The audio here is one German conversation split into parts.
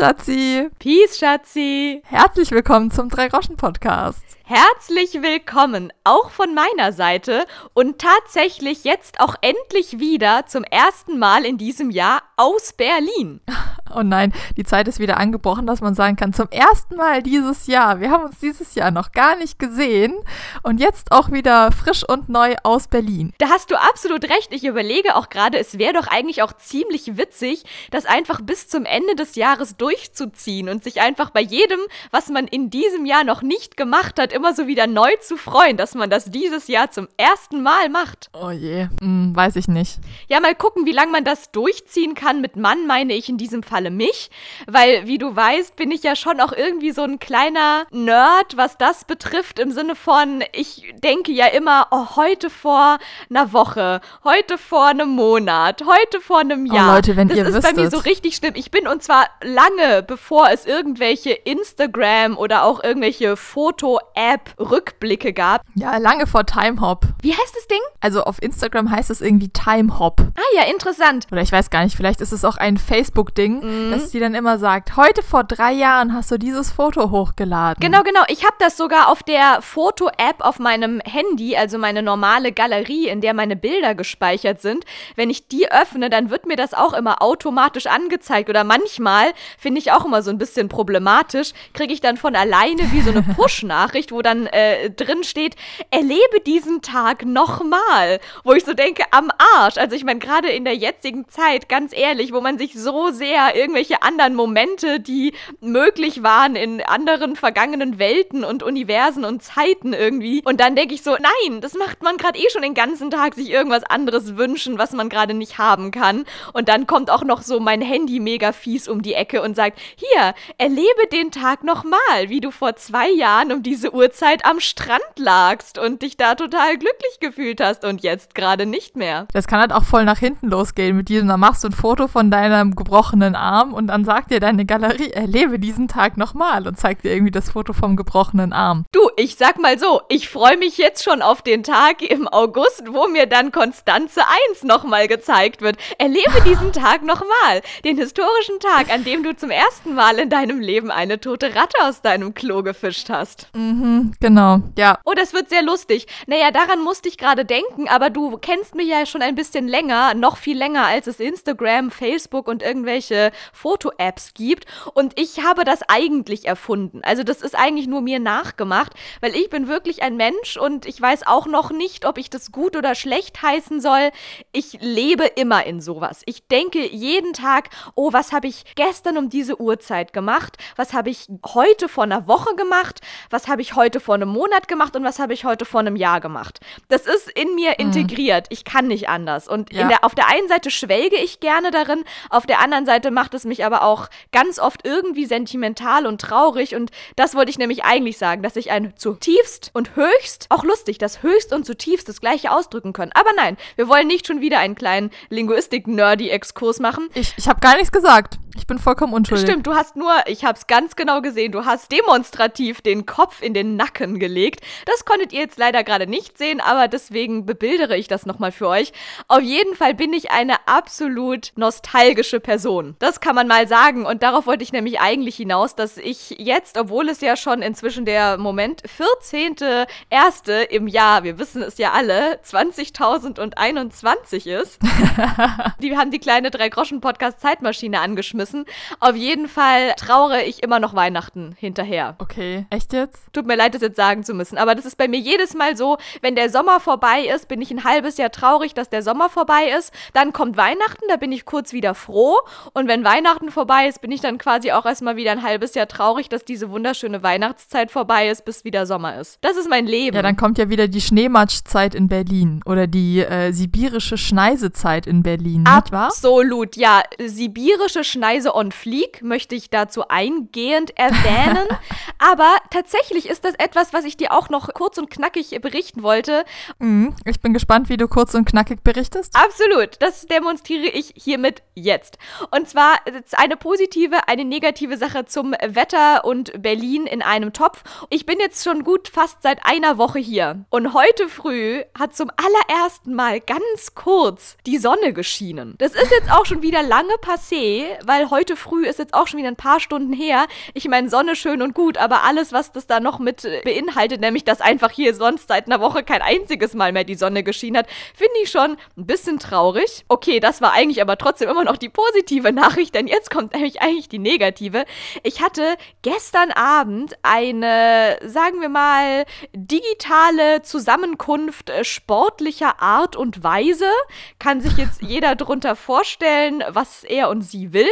Schatzi. Peace, Schatzi. Herzlich willkommen zum Drei-Groschen-Podcast. Herzlich willkommen auch von meiner Seite und tatsächlich jetzt auch endlich wieder zum ersten Mal in diesem Jahr aus Berlin. Oh nein, die Zeit ist wieder angebrochen, dass man sagen kann, zum ersten Mal dieses Jahr. Wir haben uns dieses Jahr noch gar nicht gesehen und jetzt auch wieder frisch und neu aus Berlin. Da hast du absolut recht. Ich überlege auch gerade, es wäre doch eigentlich auch ziemlich witzig, das einfach bis zum Ende des Jahres durchzuziehen und sich einfach bei jedem, was man in diesem Jahr noch nicht gemacht hat, immer so wieder neu zu freuen, dass man das dieses Jahr zum ersten Mal macht. Oh je, hm, weiß ich nicht. Ja, mal gucken, wie lange man das durchziehen kann. Mit Mann meine ich in diesem Falle mich, weil, wie du weißt, bin ich ja schon auch irgendwie so ein kleiner Nerd, was das betrifft, im Sinne von, ich denke ja immer, oh, heute vor einer Woche, heute vor einem Monat, heute vor einem Jahr. Oh Leute, wenn das ihr ist wüsstet. bei mir so richtig schlimm. Ich bin und zwar lange, bevor es irgendwelche Instagram oder auch irgendwelche Foto-App-Rückblicke gab. Ja, lange vor Timehop. Wie heißt das Ding? Also auf Instagram heißt es irgendwie Timehop. Ah ja, interessant. Oder ich weiß gar nicht, vielleicht ist es auch ein Facebook-Ding, dass sie dann immer sagt, heute vor drei Jahren hast du dieses Foto hochgeladen. Genau, genau. Ich habe das sogar auf der Foto-App auf meinem Handy, also meine normale Galerie, in der meine Bilder gespeichert sind. Wenn ich die öffne, dann wird mir das auch immer automatisch angezeigt. Oder manchmal, finde ich auch immer so ein bisschen problematisch, kriege ich dann von alleine wie so eine Push-Nachricht, wo dann äh, drin steht, erlebe diesen Tag nochmal. Wo ich so denke, am Arsch. Also ich meine, gerade in der jetzigen Zeit, ganz ehrlich, wo man sich so sehr irgendwelche anderen Momente, die möglich waren in anderen vergangenen Welten und Universen und Zeiten irgendwie. Und dann denke ich so, nein, das macht man gerade eh schon den ganzen Tag, sich irgendwas anderes wünschen, was man gerade nicht haben kann. Und dann kommt auch noch so mein Handy mega fies um die Ecke und sagt, hier, erlebe den Tag nochmal, wie du vor zwei Jahren um diese Uhrzeit am Strand lagst und dich da total glücklich gefühlt hast und jetzt gerade nicht mehr. Das kann halt auch voll nach hinten losgehen mit diesem, da machst du ein Foto von deinem gebrochenen Arm und dann sagt dir deine Galerie, erlebe diesen Tag nochmal und zeigt dir irgendwie das Foto vom gebrochenen Arm. Du, ich sag mal so, ich freue mich jetzt schon auf den Tag im August, wo mir dann Konstanze 1 nochmal gezeigt wird. Erlebe diesen Tag nochmal. Den historischen Tag, an dem du zum ersten Mal in deinem Leben eine tote Ratte aus deinem Klo gefischt hast. Mhm, genau, ja. Oh, das wird sehr lustig. Naja, daran musste ich gerade denken, aber du kennst mich ja schon ein bisschen länger, noch viel länger, als es Instagram, Facebook und irgendwelche Foto-Apps gibt. Und ich habe das eigentlich erfunden. Also das ist eigentlich nur mir nachgemacht, weil ich bin wirklich ein Mensch und ich weiß auch noch nicht, ob ich das gut oder schlecht heißen soll. Ich lebe immer in sowas. Ich denke jeden Tag, oh, was habe ich gestern um diese Uhrzeit gemacht? Was habe ich heute vor einer Woche gemacht? Was habe ich heute vor einem Monat gemacht? Und was habe ich heute vor einem Jahr gemacht? Das ist in mir integriert. Ich kann nicht anders. Und Ja. der, auf der einen Seite schwelge ich gerne darin, auf der anderen Seite macht es mich aber auch ganz oft irgendwie sentimental und traurig. Und das wollte ich nämlich eigentlich sagen, dass ich ein zutiefst und höchst, auch lustig, das höchst und zutiefst das gleiche ausdrücken können. Aber nein, wir wollen nicht schon wieder einen kleinen Linguistik-Nerdy-Exkurs machen. Ich, ich habe gar nichts gesagt. Ich bin vollkommen unschuldig. Stimmt, du hast nur, ich hab's ganz genau gesehen, du hast demonstrativ den Kopf in den Nacken gelegt. Das konntet ihr jetzt leider gerade nicht sehen, aber deswegen bebildere ich das nochmal für euch. Auf jeden Fall bin ich eine absolut nostalgische Person. Das kann man mal sagen und darauf wollte ich nämlich eigentlich hinaus, dass ich jetzt, obwohl es ja schon inzwischen der Moment 14. Erste im Jahr, wir wissen es ja alle, 20.021 ist, die haben die kleine Drei-Groschen-Podcast-Zeitmaschine angeschmissen. Auf jeden Fall trauere ich immer noch Weihnachten hinterher. Okay, echt jetzt? Tut mir leid, das jetzt sagen zu müssen, aber das ist bei mir jedes Mal so, wenn der Sommer vorbei ist, bin ich ein halbes Jahr traurig, dass der Sommer vorbei ist. Dann kommt Weihnachten, da bin ich kurz wieder froh. Und wenn Weihnachten vorbei ist, bin ich dann quasi auch erstmal wieder ein halbes Jahr traurig, dass diese wunderschöne Weihnachtszeit vorbei ist, bis wieder Sommer ist. Das ist mein Leben. Ja, dann kommt ja wieder die Schneematschzeit in Berlin oder die äh, sibirische Schneisezeit in Berlin, nicht wahr? Absolut, ja. Sibirische Schneise on Fleek möchte ich dazu eingehend erwähnen. Aber tatsächlich ist das etwas, was ich dir auch noch kurz und knackig berichten wollte. Mhm. Ich bin gespannt, wie du kurz und knackig berichtest. Absolut, das demonstriere ich hiermit jetzt. Und zwar eine positive, eine negative Sache zum Wetter und Berlin in einem Topf. Ich bin jetzt schon gut fast seit einer Woche hier. Und heute früh hat zum allerersten Mal ganz kurz die Sonne geschienen. Das ist jetzt auch schon wieder lange passé, weil Fall, heute früh ist jetzt auch schon wieder ein paar Stunden her. Ich meine, Sonne schön und gut, aber alles, was das da noch mit äh, beinhaltet, nämlich, dass einfach hier sonst seit einer Woche kein einziges Mal mehr die Sonne geschienen hat, finde ich schon ein bisschen traurig. Okay, das war eigentlich aber trotzdem immer noch die positive Nachricht, denn jetzt kommt nämlich eigentlich die negative. Ich hatte gestern Abend eine, sagen wir mal, digitale Zusammenkunft äh, sportlicher Art und Weise. Kann sich jetzt jeder drunter vorstellen, was er und sie will.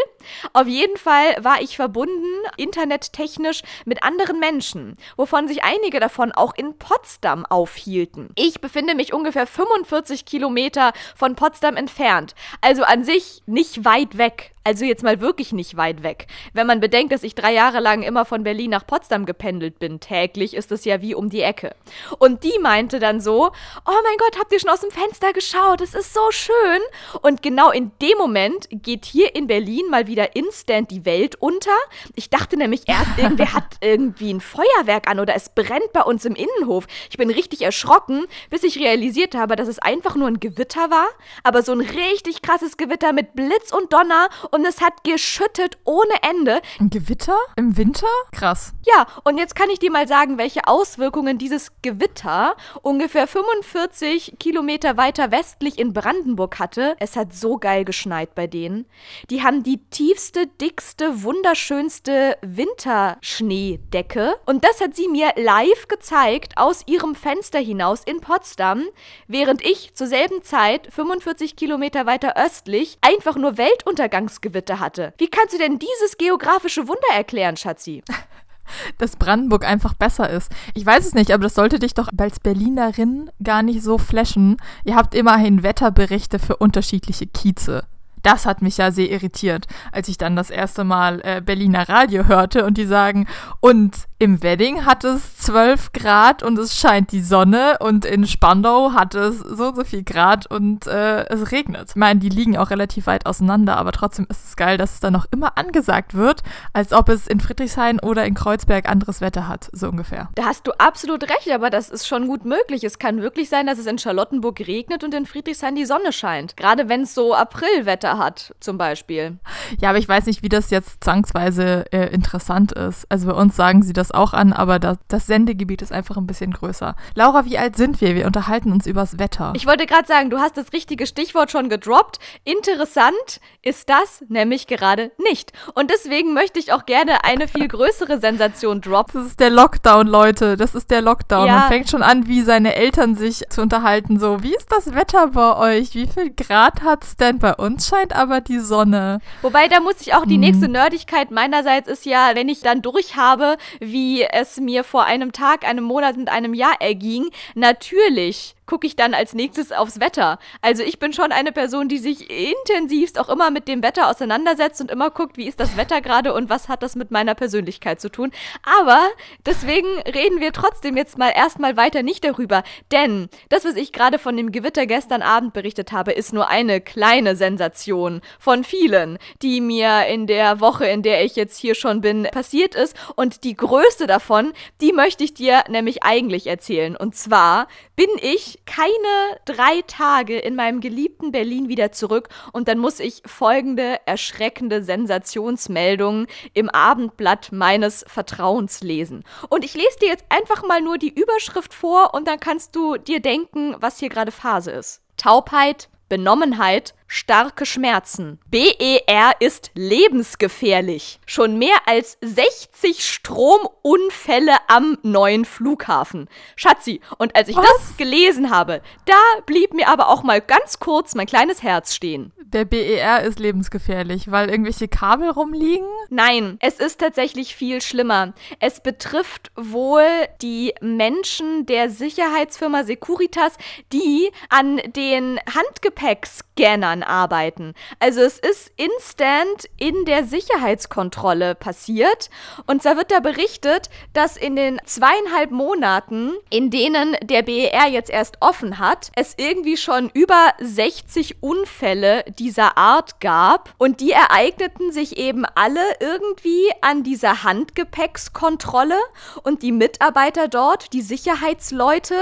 Auf jeden Fall war ich verbunden, internettechnisch, mit anderen Menschen, wovon sich einige davon auch in Potsdam aufhielten. Ich befinde mich ungefähr 45 Kilometer von Potsdam entfernt, also an sich nicht weit weg, also jetzt mal wirklich nicht weit weg. Wenn man bedenkt, dass ich drei Jahre lang immer von Berlin nach Potsdam gependelt bin, täglich, ist es ja wie um die Ecke. Und die meinte dann so, oh mein Gott, habt ihr schon aus dem Fenster geschaut? Es ist so schön. Und genau in dem Moment geht hier in Berlin mal wieder instant die Welt unter. Ich dachte nämlich erst, irgendwer hat irgendwie ein Feuerwerk an oder es brennt bei uns im Innenhof. Ich bin richtig erschrocken, bis ich realisiert habe, dass es einfach nur ein Gewitter war, aber so ein richtig krasses Gewitter mit Blitz und Donner und und es hat geschüttet ohne Ende. Ein Gewitter? Im Winter? Krass. Ja, und jetzt kann ich dir mal sagen, welche Auswirkungen dieses Gewitter ungefähr 45 Kilometer weiter westlich in Brandenburg hatte. Es hat so geil geschneit bei denen. Die haben die tiefste, dickste, wunderschönste Winterschneedecke. Und das hat sie mir live gezeigt aus ihrem Fenster hinaus in Potsdam, während ich zur selben Zeit 45 Kilometer weiter östlich einfach nur Weltuntergangsgewitter Gewitter hatte. Wie kannst du denn dieses geografische Wunder erklären, Schatzi? dass Brandenburg einfach besser ist. Ich weiß es nicht, aber das sollte dich doch als Berlinerin gar nicht so flashen. Ihr habt immerhin Wetterberichte für unterschiedliche Kieze das hat mich ja sehr irritiert, als ich dann das erste Mal äh, Berliner Radio hörte und die sagen, und im Wedding hat es 12 Grad und es scheint die Sonne und in Spandau hat es so so viel Grad und äh, es regnet. Ich meine, die liegen auch relativ weit auseinander, aber trotzdem ist es geil, dass es dann noch immer angesagt wird, als ob es in Friedrichshain oder in Kreuzberg anderes Wetter hat, so ungefähr. Da hast du absolut recht, aber das ist schon gut möglich. Es kann wirklich sein, dass es in Charlottenburg regnet und in Friedrichshain die Sonne scheint. Gerade wenn es so Aprilwetter Hat, zum Beispiel. Ja, aber ich weiß nicht, wie das jetzt zwangsweise äh, interessant ist. Also bei uns sagen sie das auch an, aber das, das Sendegebiet ist einfach ein bisschen größer. Laura, wie alt sind wir? Wir unterhalten uns übers Wetter. Ich wollte gerade sagen, du hast das richtige Stichwort schon gedroppt. Interessant ist das nämlich gerade nicht. Und deswegen möchte ich auch gerne eine viel größere Sensation droppen. Das ist der Lockdown, Leute. Das ist der Lockdown. Ja. Man fängt schon an, wie seine Eltern sich zu unterhalten. So, wie ist das Wetter bei euch? Wie viel Grad hat es denn bei uns? Scheint aber die Sonne. Wobei, da muss ich auch die hm. nächste Nerdigkeit meinerseits ist ja, wenn ich dann durch habe, wie es mir vor einem Tag, einem Monat und einem Jahr erging, natürlich gucke ich dann als nächstes aufs Wetter. Also ich bin schon eine Person, die sich intensivst auch immer mit dem Wetter auseinandersetzt und immer guckt, wie ist das Wetter gerade und was hat das mit meiner Persönlichkeit zu tun. Aber deswegen reden wir trotzdem jetzt mal erstmal weiter nicht darüber. Denn das, was ich gerade von dem Gewitter gestern Abend berichtet habe, ist nur eine kleine Sensation von vielen, die mir in der Woche, in der ich jetzt hier schon bin, passiert ist. Und die größte davon, die möchte ich dir nämlich eigentlich erzählen. Und zwar bin ich keine drei Tage in meinem geliebten Berlin wieder zurück und dann muss ich folgende erschreckende Sensationsmeldungen im Abendblatt meines Vertrauens lesen. Und ich lese dir jetzt einfach mal nur die Überschrift vor und dann kannst du dir denken, was hier gerade Phase ist. Taubheit, Benommenheit, starke Schmerzen. BER ist lebensgefährlich. Schon mehr als 60 Stromunfälle am neuen Flughafen. Schatzi, und als ich Was? das gelesen habe, da blieb mir aber auch mal ganz kurz mein kleines Herz stehen. Der BER ist lebensgefährlich, weil irgendwelche Kabel rumliegen? Nein, es ist tatsächlich viel schlimmer. Es betrifft wohl die Menschen der Sicherheitsfirma Securitas, die an den Handgepäckscannern arbeiten. Also es ist instant in der Sicherheitskontrolle passiert. Und zwar wird da berichtet, dass in den zweieinhalb Monaten, in denen der BER jetzt erst offen hat, es irgendwie schon über 60 Unfälle dieser Art gab. Und die ereigneten sich eben alle irgendwie an dieser Handgepäckskontrolle. Und die Mitarbeiter dort, die Sicherheitsleute,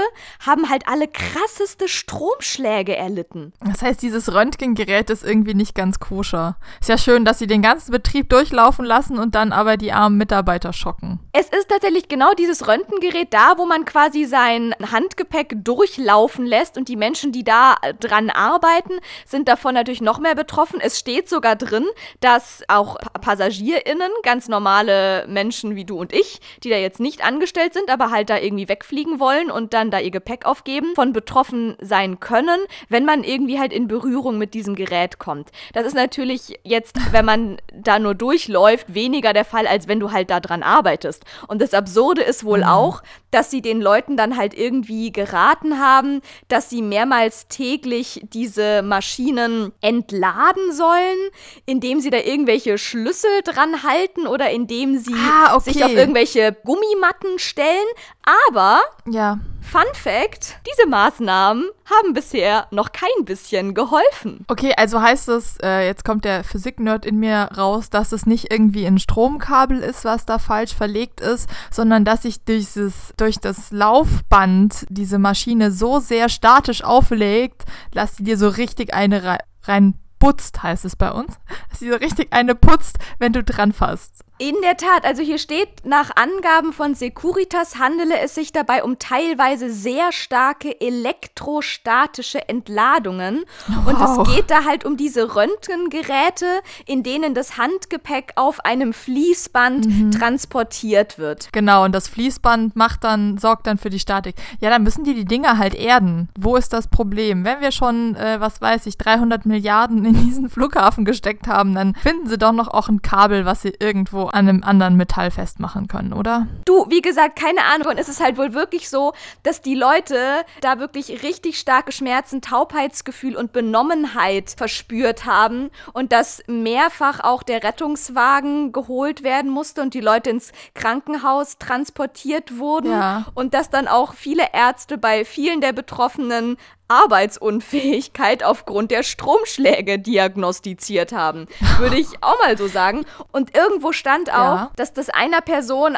haben halt alle krasseste Stromschläge erlitten. Das heißt, dieses Röntgengerät ist irgendwie nicht ganz koscher. Ist ja schön, dass sie den ganzen Betrieb durchlaufen lassen und dann aber die armen Mitarbeiter schocken. Es ist tatsächlich genau dieses Röntgengerät da, wo man quasi sein Handgepäck durchlaufen lässt und die Menschen, die da dran arbeiten, sind davon natürlich noch mehr betroffen. Es steht sogar drin, dass auch PassagierInnen, ganz normale Menschen wie du und ich, die da jetzt nicht angestellt sind, aber halt da irgendwie wegfliegen wollen und dann da ihr Gepäck aufgeben, von betroffen sein können, wenn man irgendwie halt in Berührung mit diesem Gerät kommt. Das ist natürlich jetzt, wenn man da nur durchläuft, weniger der Fall, als wenn du halt da dran arbeitest. Und das Absurde ist wohl mhm. auch, dass sie den Leuten dann halt irgendwie geraten haben, dass sie mehrmals täglich diese Maschinen entladen sollen, indem sie da irgendwelche Schlüssel dran halten oder indem sie ah, okay. sich auf irgendwelche Gummimatten stellen. Aber ja. Fun Fact: Diese Maßnahmen haben bisher noch kein bisschen geholfen. Okay, also heißt es, äh, jetzt kommt der Physik-Nerd in mir raus, dass es nicht irgendwie ein Stromkabel ist, was da falsch verlegt ist, sondern dass sich dieses, durch das Laufband diese Maschine so sehr statisch auflegt, dass sie dir so richtig eine rein putzt, heißt es bei uns. Dass sie so richtig eine putzt, wenn du dran fasst. In der Tat, also hier steht, nach Angaben von Securitas handele es sich dabei um teilweise sehr starke elektrostatische Entladungen. Wow. Und es geht da halt um diese Röntgengeräte, in denen das Handgepäck auf einem Fließband mhm. transportiert wird. Genau, und das Fließband macht dann, sorgt dann für die Statik. Ja, dann müssen die die Dinger halt erden. Wo ist das Problem? Wenn wir schon, äh, was weiß ich, 300 Milliarden in diesen Flughafen gesteckt haben, dann finden sie doch noch auch ein Kabel, was sie irgendwo an einem anderen Metall festmachen können, oder? Du, wie gesagt, keine Ahnung. Und es ist halt wohl wirklich so, dass die Leute da wirklich richtig starke Schmerzen, Taubheitsgefühl und Benommenheit verspürt haben und dass mehrfach auch der Rettungswagen geholt werden musste und die Leute ins Krankenhaus transportiert wurden ja. und dass dann auch viele Ärzte bei vielen der Betroffenen Arbeitsunfähigkeit aufgrund der Stromschläge diagnostiziert haben. Würde ich auch mal so sagen. Und irgendwo stand auch, ja. dass das einer Person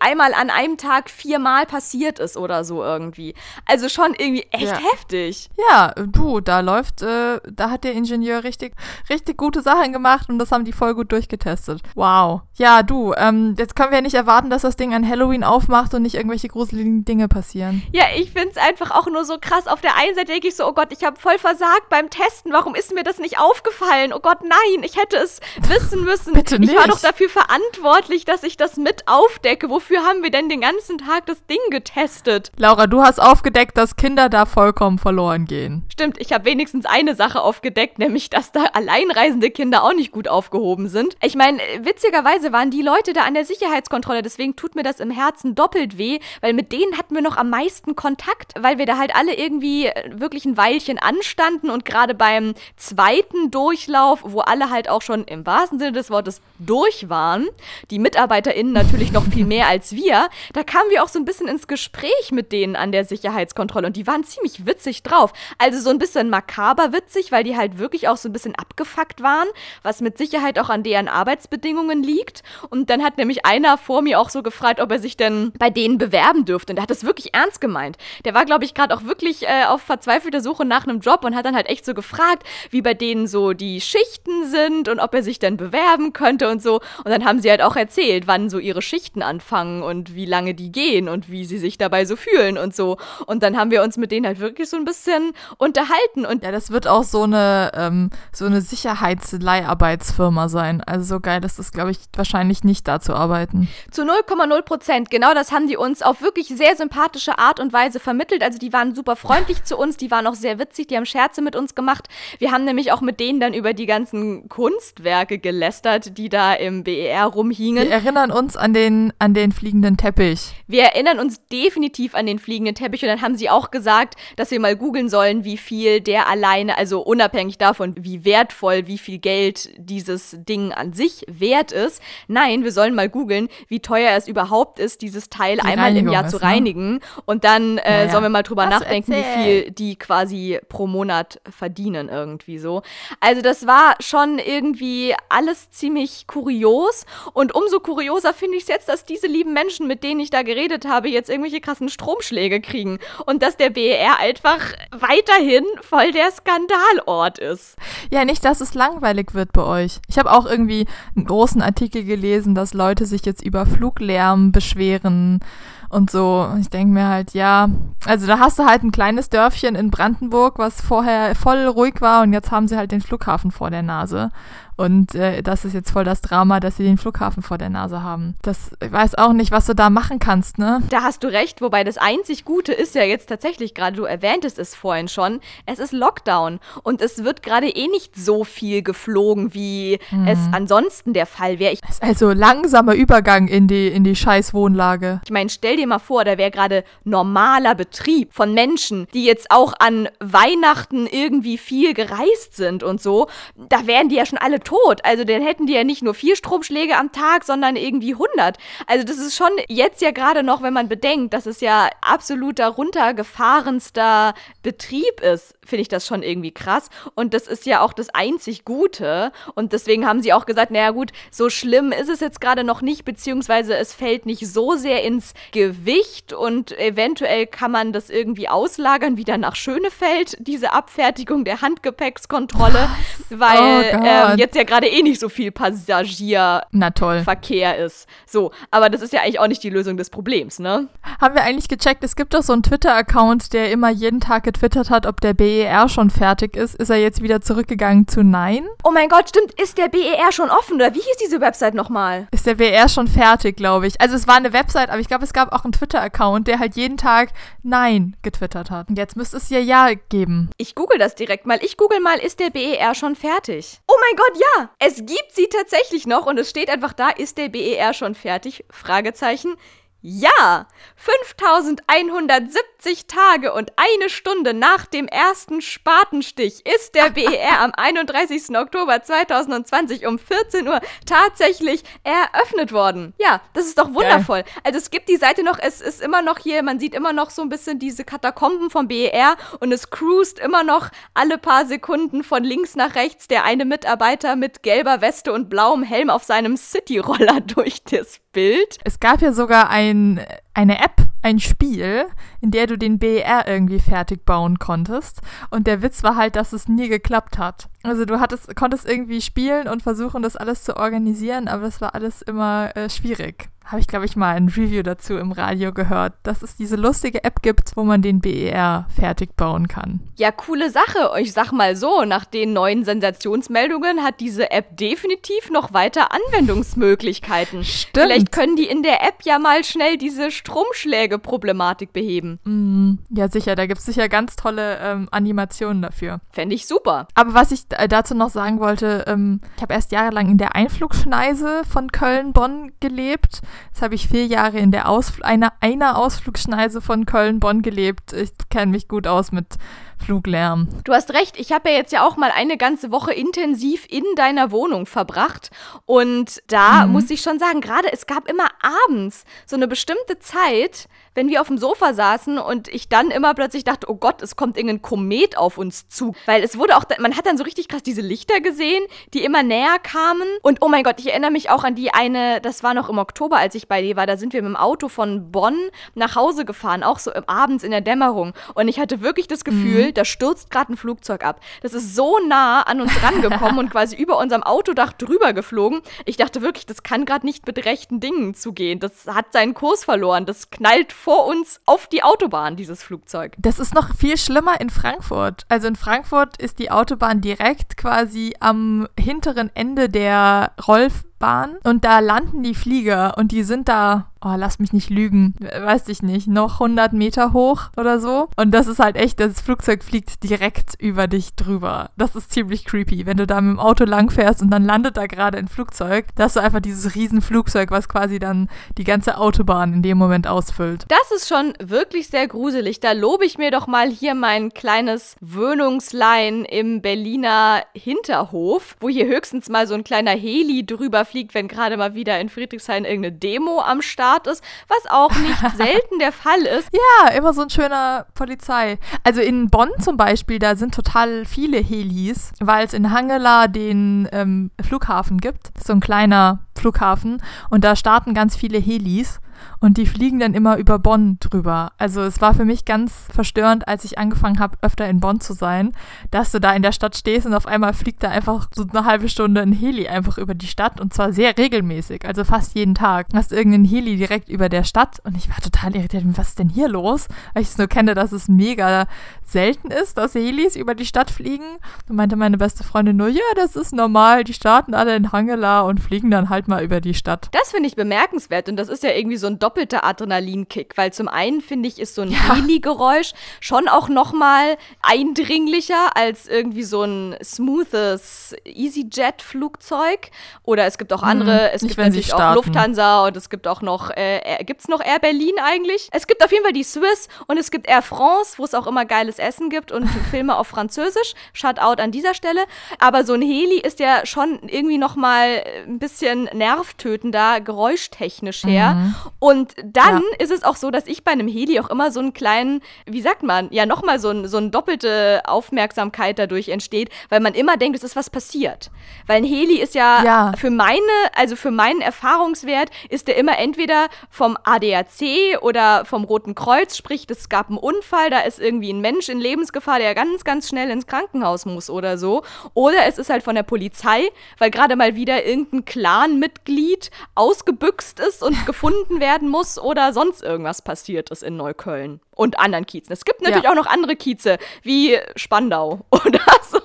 einmal an einem Tag viermal passiert ist oder so irgendwie. Also schon irgendwie echt ja. heftig. Ja, du, da läuft, äh, da hat der Ingenieur richtig, richtig gute Sachen gemacht und das haben die voll gut durchgetestet. Wow. Ja, du, ähm, jetzt können wir ja nicht erwarten, dass das Ding an Halloween aufmacht und nicht irgendwelche gruseligen Dinge passieren. Ja, ich finde es einfach auch nur so krass. Auf der einen Seite denke ich so, oh Gott, ich habe voll versagt beim Testen. Warum ist mir das nicht aufgefallen? Oh Gott, nein, ich hätte es wissen müssen. Bitte nicht. Ich war doch dafür verantwortlich, dass ich das mit aufdecke. Wofür haben wir denn den ganzen Tag das Ding getestet? Laura, du hast aufgedeckt, dass Kinder da vollkommen verloren gehen. Stimmt, ich habe wenigstens eine Sache aufgedeckt, nämlich, dass da alleinreisende Kinder auch nicht gut aufgehoben sind. Ich meine, witzigerweise waren die Leute da an der Sicherheitskontrolle, deswegen tut mir das im Herzen doppelt weh, weil mit denen hatten wir noch am meisten Kontakt, weil wir da halt alle irgendwie wirklich ein Weilchen anstanden und gerade beim zweiten Durchlauf, wo alle halt auch schon im wahrsten Sinne des Wortes durch waren, die MitarbeiterInnen natürlich noch viel mehr als wir, da kamen wir auch so ein bisschen ins Gespräch mit denen an der Sicherheitskontrolle und die waren ziemlich witzig drauf. Also so ein bisschen makaber witzig, weil die halt wirklich auch so ein bisschen abgefuckt waren, was mit Sicherheit auch an deren Arbeitsbedingungen liegt. Und dann hat nämlich einer vor mir auch so gefragt, ob er sich denn bei denen bewerben dürfte. Und der hat das wirklich ernst gemeint. Der war, glaube ich, gerade auch wirklich äh, auf verzweifelter Suche nach einem Job und hat dann halt echt so gefragt, wie bei denen so die Schichten sind und ob er sich denn bewerben könnte und so. Und dann haben sie halt auch erzählt, wann so ihre Schichten anfangen und wie lange die gehen und wie sie sich dabei so fühlen und so. Und dann haben wir uns mit denen halt wirklich so ein bisschen unterhalten. Und ja, das wird auch so eine, ähm, so eine Sicherheitsleiharbeitsfirma sein. Also so geil ist das, glaube ich, wahrscheinlich nicht da zu arbeiten. Zu 0,0 Prozent. Genau das haben die uns auf wirklich sehr sympathische Art und Weise vermittelt. Also die waren super freundlich zu uns, die waren auch sehr witzig, die haben Scherze mit uns gemacht. Wir haben nämlich auch mit denen dann über die ganzen Kunstwerke gelästert, die da im BER rumhingen. Wir erinnern uns an den, an den fliegenden Teppich. Wir erinnern uns definitiv an den fliegenden Teppich und dann haben sie auch gesagt, dass wir mal googeln sollen, wie viel der alleine, also unabhängig davon, wie wertvoll, wie viel Geld dieses Ding an sich wert ist. Nein, wir sollen mal googeln, wie teuer es überhaupt ist, dieses Teil die einmal Reinigung im Jahr zu ne? reinigen. Ne? Und dann äh, ja, ja. sollen wir mal drüber Hast nachdenken, wie viel die die quasi pro Monat verdienen irgendwie so. Also das war schon irgendwie alles ziemlich kurios und umso kurioser finde ich es jetzt, dass diese lieben Menschen, mit denen ich da geredet habe, jetzt irgendwelche krassen Stromschläge kriegen und dass der BER einfach weiterhin voll der Skandalort ist. Ja, nicht, dass es langweilig wird bei euch. Ich habe auch irgendwie einen großen Artikel gelesen, dass Leute sich jetzt über Fluglärm beschweren und so. Ich denke mir halt, ja, also da hast du halt ein kleines Dörfchen in Brandenburg, was vorher voll ruhig war und jetzt haben sie halt den Flughafen vor der Nase. Und äh, das ist jetzt voll das Drama, dass sie den Flughafen vor der Nase haben. Das ich weiß auch nicht, was du da machen kannst, ne? Da hast du recht, wobei das einzig Gute ist ja jetzt tatsächlich gerade, du erwähntest es vorhin schon, es ist Lockdown und es wird gerade eh nicht so viel geflogen, wie mhm. es ansonsten der Fall wäre. Also langsamer Übergang in die, in die scheiß Wohnlage. Ich meine, stell dir mal vor, da wäre gerade normaler Betrieb von Menschen, die jetzt auch an Weihnachten irgendwie viel gereist sind und so. Da wären die ja schon alle tot. Also dann hätten die ja nicht nur vier Stromschläge am Tag, sondern irgendwie 100. Also das ist schon jetzt ja gerade noch, wenn man bedenkt, dass es ja absoluter runtergefahrenster Betrieb ist, finde ich das schon irgendwie krass. Und das ist ja auch das einzig Gute. Und deswegen haben sie auch gesagt, naja gut, so schlimm ist es jetzt gerade noch nicht, beziehungsweise es fällt nicht so sehr ins Gewicht und eventuell kann man das irgendwie auslagern, wieder nach Schönefeld, diese Abfertigung der Handgepäckskontrolle, weil oh ähm, jetzt ja gerade eh nicht so viel Passagierverkehr ist. So, aber das ist ja eigentlich auch nicht die Lösung des Problems, ne? Haben wir eigentlich gecheckt, es gibt doch so einen Twitter-Account, der immer jeden Tag getwittert hat, ob der BER schon fertig ist. Ist er jetzt wieder zurückgegangen zu Nein? Oh mein Gott, stimmt, ist der BER schon offen oder wie hieß diese Website nochmal? Ist der BER schon fertig, glaube ich. Also es war eine Website, aber ich glaube, es gab auch einen Twitter-Account, der halt jeden Tag Nein getwittert hat. Und jetzt müsste es ja Ja geben. Ich google das direkt mal. Ich google mal, ist der BER schon fertig? Oh mein Gott, ja! ja, es gibt sie tatsächlich noch und es steht einfach da, ist der BER schon fertig? Fragezeichen. Ja, 5170 Tage und eine Stunde nach dem ersten Spatenstich ist der BER am 31. Oktober 2020 um 14 Uhr tatsächlich eröffnet worden. Ja, das ist doch wundervoll. Geil. Also es gibt die Seite noch, es ist immer noch hier, man sieht immer noch so ein bisschen diese Katakomben vom BER und es cruist immer noch alle paar Sekunden von links nach rechts der eine Mitarbeiter mit gelber Weste und blauem Helm auf seinem City-Roller durch das Bild. Es gab ja sogar ein, eine App, ein Spiel, in der du den BER irgendwie fertig bauen konntest. Und der Witz war halt, dass es nie geklappt hat. Also du hattest, konntest irgendwie spielen und versuchen, das alles zu organisieren, aber es war alles immer äh, schwierig habe ich, glaube ich, mal ein Review dazu im Radio gehört, dass es diese lustige App gibt, wo man den BER fertig bauen kann. Ja, coole Sache. Ich sag mal so, nach den neuen Sensationsmeldungen hat diese App definitiv noch weiter Anwendungsmöglichkeiten. Stimmt. Vielleicht können die in der App ja mal schnell diese Stromschläge-Problematik beheben. Mm, ja, sicher. Da gibt es sicher ganz tolle ähm, Animationen dafür. Fände ich super. Aber was ich dazu noch sagen wollte, ähm, ich habe erst jahrelang in der Einflugschneise von Köln-Bonn gelebt. Jetzt habe ich vier Jahre in der Ausfl einer, einer Ausflugschneise von Köln-Bonn gelebt. Ich kenne mich gut aus mit Fluglärm. Du hast recht, ich habe ja jetzt ja auch mal eine ganze Woche intensiv in deiner Wohnung verbracht. Und da mhm. muss ich schon sagen, gerade es gab immer abends so eine bestimmte Zeit, wenn wir auf dem Sofa saßen und ich dann immer plötzlich dachte, oh Gott, es kommt irgendein Komet auf uns zu. Weil es wurde auch, man hat dann so richtig krass diese Lichter gesehen, die immer näher kamen. Und oh mein Gott, ich erinnere mich auch an die eine, das war noch im Oktober, als ich bei dir war. Da sind wir mit dem Auto von Bonn nach Hause gefahren, auch so abends in der Dämmerung. Und ich hatte wirklich das Gefühl, mhm. da stürzt gerade ein Flugzeug ab. Das ist so nah an uns rangekommen und quasi über unserem Autodach drüber geflogen. Ich dachte wirklich, das kann gerade nicht mit rechten Dingen zugehen. Das hat seinen Kurs verloren. Das knallt vor uns auf die Autobahn, dieses Flugzeug. Das ist noch viel schlimmer in Frankfurt. Also in Frankfurt ist die Autobahn direkt quasi am hinteren Ende der Rollbahn und da landen die Flieger und die sind da oh, lass mich nicht lügen, weiß ich nicht, noch 100 Meter hoch oder so. Und das ist halt echt, das Flugzeug fliegt direkt über dich drüber. Das ist ziemlich creepy, wenn du da mit dem Auto langfährst und dann landet da gerade ein Flugzeug. Da hast du einfach dieses riesen Flugzeug, was quasi dann die ganze Autobahn in dem Moment ausfüllt. Das ist schon wirklich sehr gruselig. Da lobe ich mir doch mal hier mein kleines Wohnungslein im Berliner Hinterhof, wo hier höchstens mal so ein kleiner Heli drüber fliegt, wenn gerade mal wieder in Friedrichshain irgendeine Demo am Start Start ist, was auch nicht selten der Fall ist. Ja, immer so ein schöner Polizei. Also in Bonn zum Beispiel, da sind total viele Helis, weil es in Hangela den ähm, Flughafen gibt. So ein kleiner Flughafen. Und da starten ganz viele Helis und die fliegen dann immer über Bonn drüber. Also es war für mich ganz verstörend, als ich angefangen habe, öfter in Bonn zu sein, dass du da in der Stadt stehst und auf einmal fliegt da einfach so eine halbe Stunde ein Heli einfach über die Stadt und zwar sehr regelmäßig, also fast jeden Tag. Hast irgendeinen Heli direkt über der Stadt und ich war total irritiert, was ist denn hier los? Weil ich es nur kenne, dass es mega selten ist, dass Helis über die Stadt fliegen. Und meinte meine beste Freundin nur, ja, das ist normal, die starten alle in Hangela und fliegen dann halt mal über die Stadt. Das finde ich bemerkenswert und das ist ja irgendwie so ein doppelter Adrenalinkick, weil zum einen finde ich, ist so ein ja. Heli-Geräusch schon auch nochmal eindringlicher als irgendwie so ein smoothes EasyJet-Flugzeug. Oder es gibt auch mhm. andere, hm, es gibt natürlich auch Lufthansa und es gibt auch noch, äh, gibt es noch Air Berlin eigentlich? Es gibt auf jeden Fall die Swiss und es gibt Air France, wo es auch immer geiles Essen gibt und Filme auf Französisch. Shoutout an dieser Stelle. Aber so ein Heli ist ja schon irgendwie nochmal ein bisschen nervtötender, geräuschtechnisch her. Mhm. Und dann ja. ist es auch so, dass ich bei einem Heli auch immer so einen kleinen, wie sagt man, ja nochmal so, ein, so eine doppelte Aufmerksamkeit dadurch entsteht, weil man immer denkt, es ist was passiert. Weil ein Heli ist ja, ja. für meine, also für meinen Erfahrungswert, ist der immer entweder vom ADAC oder vom Roten Kreuz, sprich, es gab einen Unfall, da ist irgendwie ein Mensch in Lebensgefahr, der ganz, ganz schnell ins Krankenhaus muss oder so. Oder es ist halt von der Polizei, weil gerade mal wieder irgendein Clan-Mitglied ausgebüxt ist und gefunden werden muss oder sonst irgendwas passiert ist in Neukölln und anderen Kiezen. Es gibt natürlich ja. auch noch andere Kieze, wie Spandau oder so.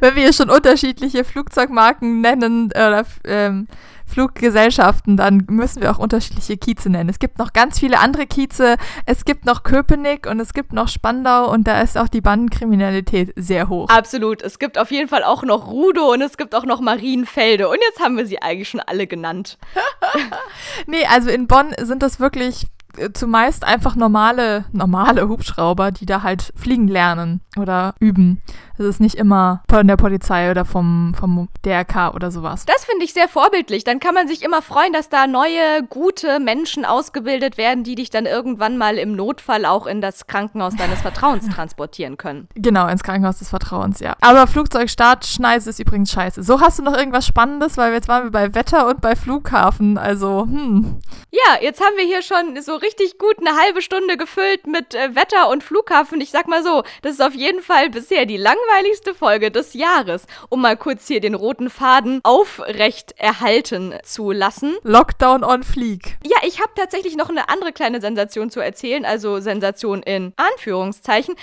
Wenn wir hier schon unterschiedliche Flugzeugmarken nennen oder ähm, Fluggesellschaften, dann müssen wir auch unterschiedliche Kieze nennen. Es gibt noch ganz viele andere Kieze. Es gibt noch Köpenick und es gibt noch Spandau und da ist auch die Bandenkriminalität sehr hoch. Absolut. Es gibt auf jeden Fall auch noch Rudo und es gibt auch noch Marienfelde. Und jetzt haben wir sie eigentlich schon alle genannt. nee, also in Bonn sind das wirklich äh, zumeist einfach normale, normale Hubschrauber, die da halt fliegen lernen oder üben. Es ist nicht immer von der Polizei oder vom, vom DRK oder sowas. Das finde ich sehr vorbildlich. Dann kann man sich immer freuen, dass da neue, gute Menschen ausgebildet werden, die dich dann irgendwann mal im Notfall auch in das Krankenhaus deines Vertrauens transportieren können. Genau, ins Krankenhaus des Vertrauens, ja. Aber Flugzeugstartschneise ist übrigens scheiße. So hast du noch irgendwas Spannendes, weil jetzt waren wir bei Wetter und bei Flughafen. Also, hm. Ja, jetzt haben wir hier schon so richtig gut eine halbe Stunde gefüllt mit äh, Wetter und Flughafen. Ich sag mal so, das ist auf jeden Fall bisher die langweiligste langweiligste Folge des Jahres, um mal kurz hier den roten Faden aufrecht erhalten zu lassen. Lockdown on Fleek. Ja, ich habe tatsächlich noch eine andere kleine Sensation zu erzählen, also Sensation in Anführungszeichen,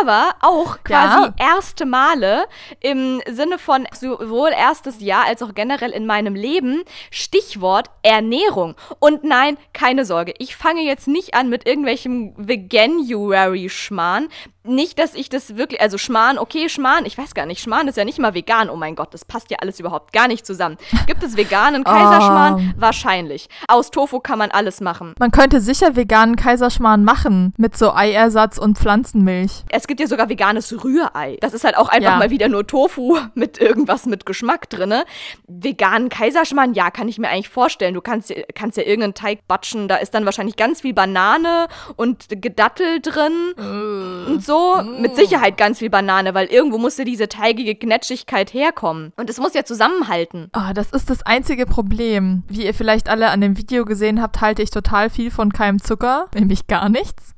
aber auch quasi ja. erste Male im Sinne von sowohl erstes Jahr als auch generell in meinem Leben. Stichwort Ernährung. Und nein, keine Sorge, ich fange jetzt nicht an mit irgendwelchem Veganuary-Schmarrn nicht, dass ich das wirklich, also Schmarrn, okay, Schmarrn, ich weiß gar nicht, Schmarrn ist ja nicht mal vegan, oh mein Gott, das passt ja alles überhaupt gar nicht zusammen. Gibt es veganen Kaiserschmarrn? Oh. Wahrscheinlich. Aus Tofu kann man alles machen. Man könnte sicher veganen Kaiserschmarrn machen, mit so Eiersatz und Pflanzenmilch. Es gibt ja sogar veganes Rührei. Das ist halt auch einfach ja. mal wieder nur Tofu mit irgendwas mit Geschmack drinne. Veganen Kaiserschmarrn, ja, kann ich mir eigentlich vorstellen. Du kannst, kannst ja irgendeinen Teig batschen, da ist dann wahrscheinlich ganz viel Banane und Gedattel drin uh. und so so mm. mit Sicherheit ganz viel Banane, weil irgendwo musste diese teigige Gnetschigkeit herkommen. Und es muss ja zusammenhalten. Oh, das ist das einzige Problem. Wie ihr vielleicht alle an dem Video gesehen habt, halte ich total viel von keinem Zucker, nämlich gar nichts.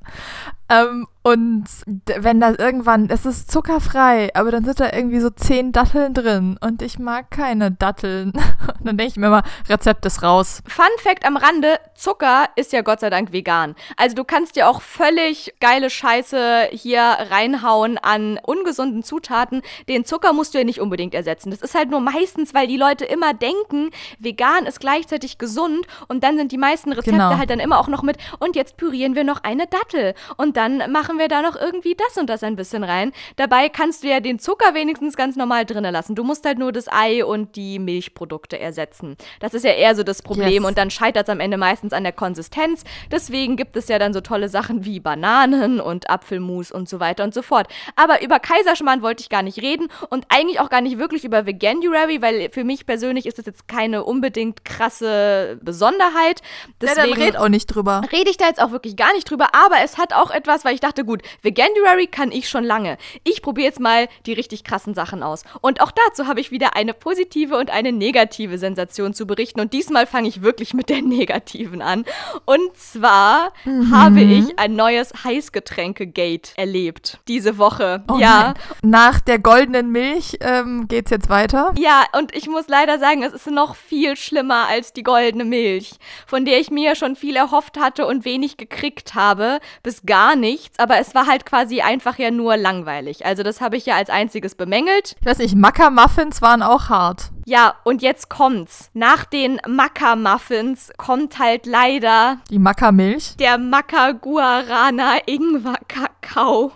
Ähm, und wenn das irgendwann, es ist zuckerfrei, aber dann sind da irgendwie so zehn Datteln drin und ich mag keine Datteln. dann denke ich mir immer, Rezept ist raus. Fun Fact am Rande, Zucker ist ja Gott sei Dank vegan. Also du kannst dir auch völlig geile Scheiße hier reinhauen an ungesunden Zutaten. Den Zucker musst du ja nicht unbedingt ersetzen. Das ist halt nur meistens, weil die Leute immer denken, vegan ist gleichzeitig gesund und dann sind die meisten Rezepte genau. halt dann immer auch noch mit und jetzt pürieren wir noch eine Dattel und dann machen machen wir da noch irgendwie das und das ein bisschen rein. Dabei kannst du ja den Zucker wenigstens ganz normal drinnen lassen. Du musst halt nur das Ei und die Milchprodukte ersetzen. Das ist ja eher so das Problem yes. und dann scheitert es am Ende meistens an der Konsistenz. Deswegen gibt es ja dann so tolle Sachen wie Bananen und Apfelmus und so weiter und so fort. Aber über Kaiserschmarrn wollte ich gar nicht reden und eigentlich auch gar nicht wirklich über Veganuary, weil für mich persönlich ist das jetzt keine unbedingt krasse Besonderheit. Deswegen ja, dann red auch nicht drüber. Rede ich da jetzt auch wirklich gar nicht drüber, aber es hat auch etwas, weil ich dachte, gut, Veganuary kann ich schon lange. Ich probiere jetzt mal die richtig krassen Sachen aus. Und auch dazu habe ich wieder eine positive und eine negative Sensation zu berichten. Und diesmal fange ich wirklich mit der negativen an. Und zwar mhm. habe ich ein neues Heißgetränke-Gate erlebt diese Woche. Oh ja. Nein. Nach der goldenen Milch ähm, es jetzt weiter. Ja, und ich muss leider sagen, es ist noch viel schlimmer als die goldene Milch, von der ich mir schon viel erhofft hatte und wenig gekriegt habe, bis gar nichts. Aber es war halt quasi einfach ja nur langweilig. Also das habe ich ja als einziges bemängelt. Ich weiß nicht, Macker-Muffins waren auch hart. Ja, und jetzt kommt's. Nach den Macker-Muffins kommt halt leider die Macker-Milch. Der Macker-Guarana-Ingwer-Kakao.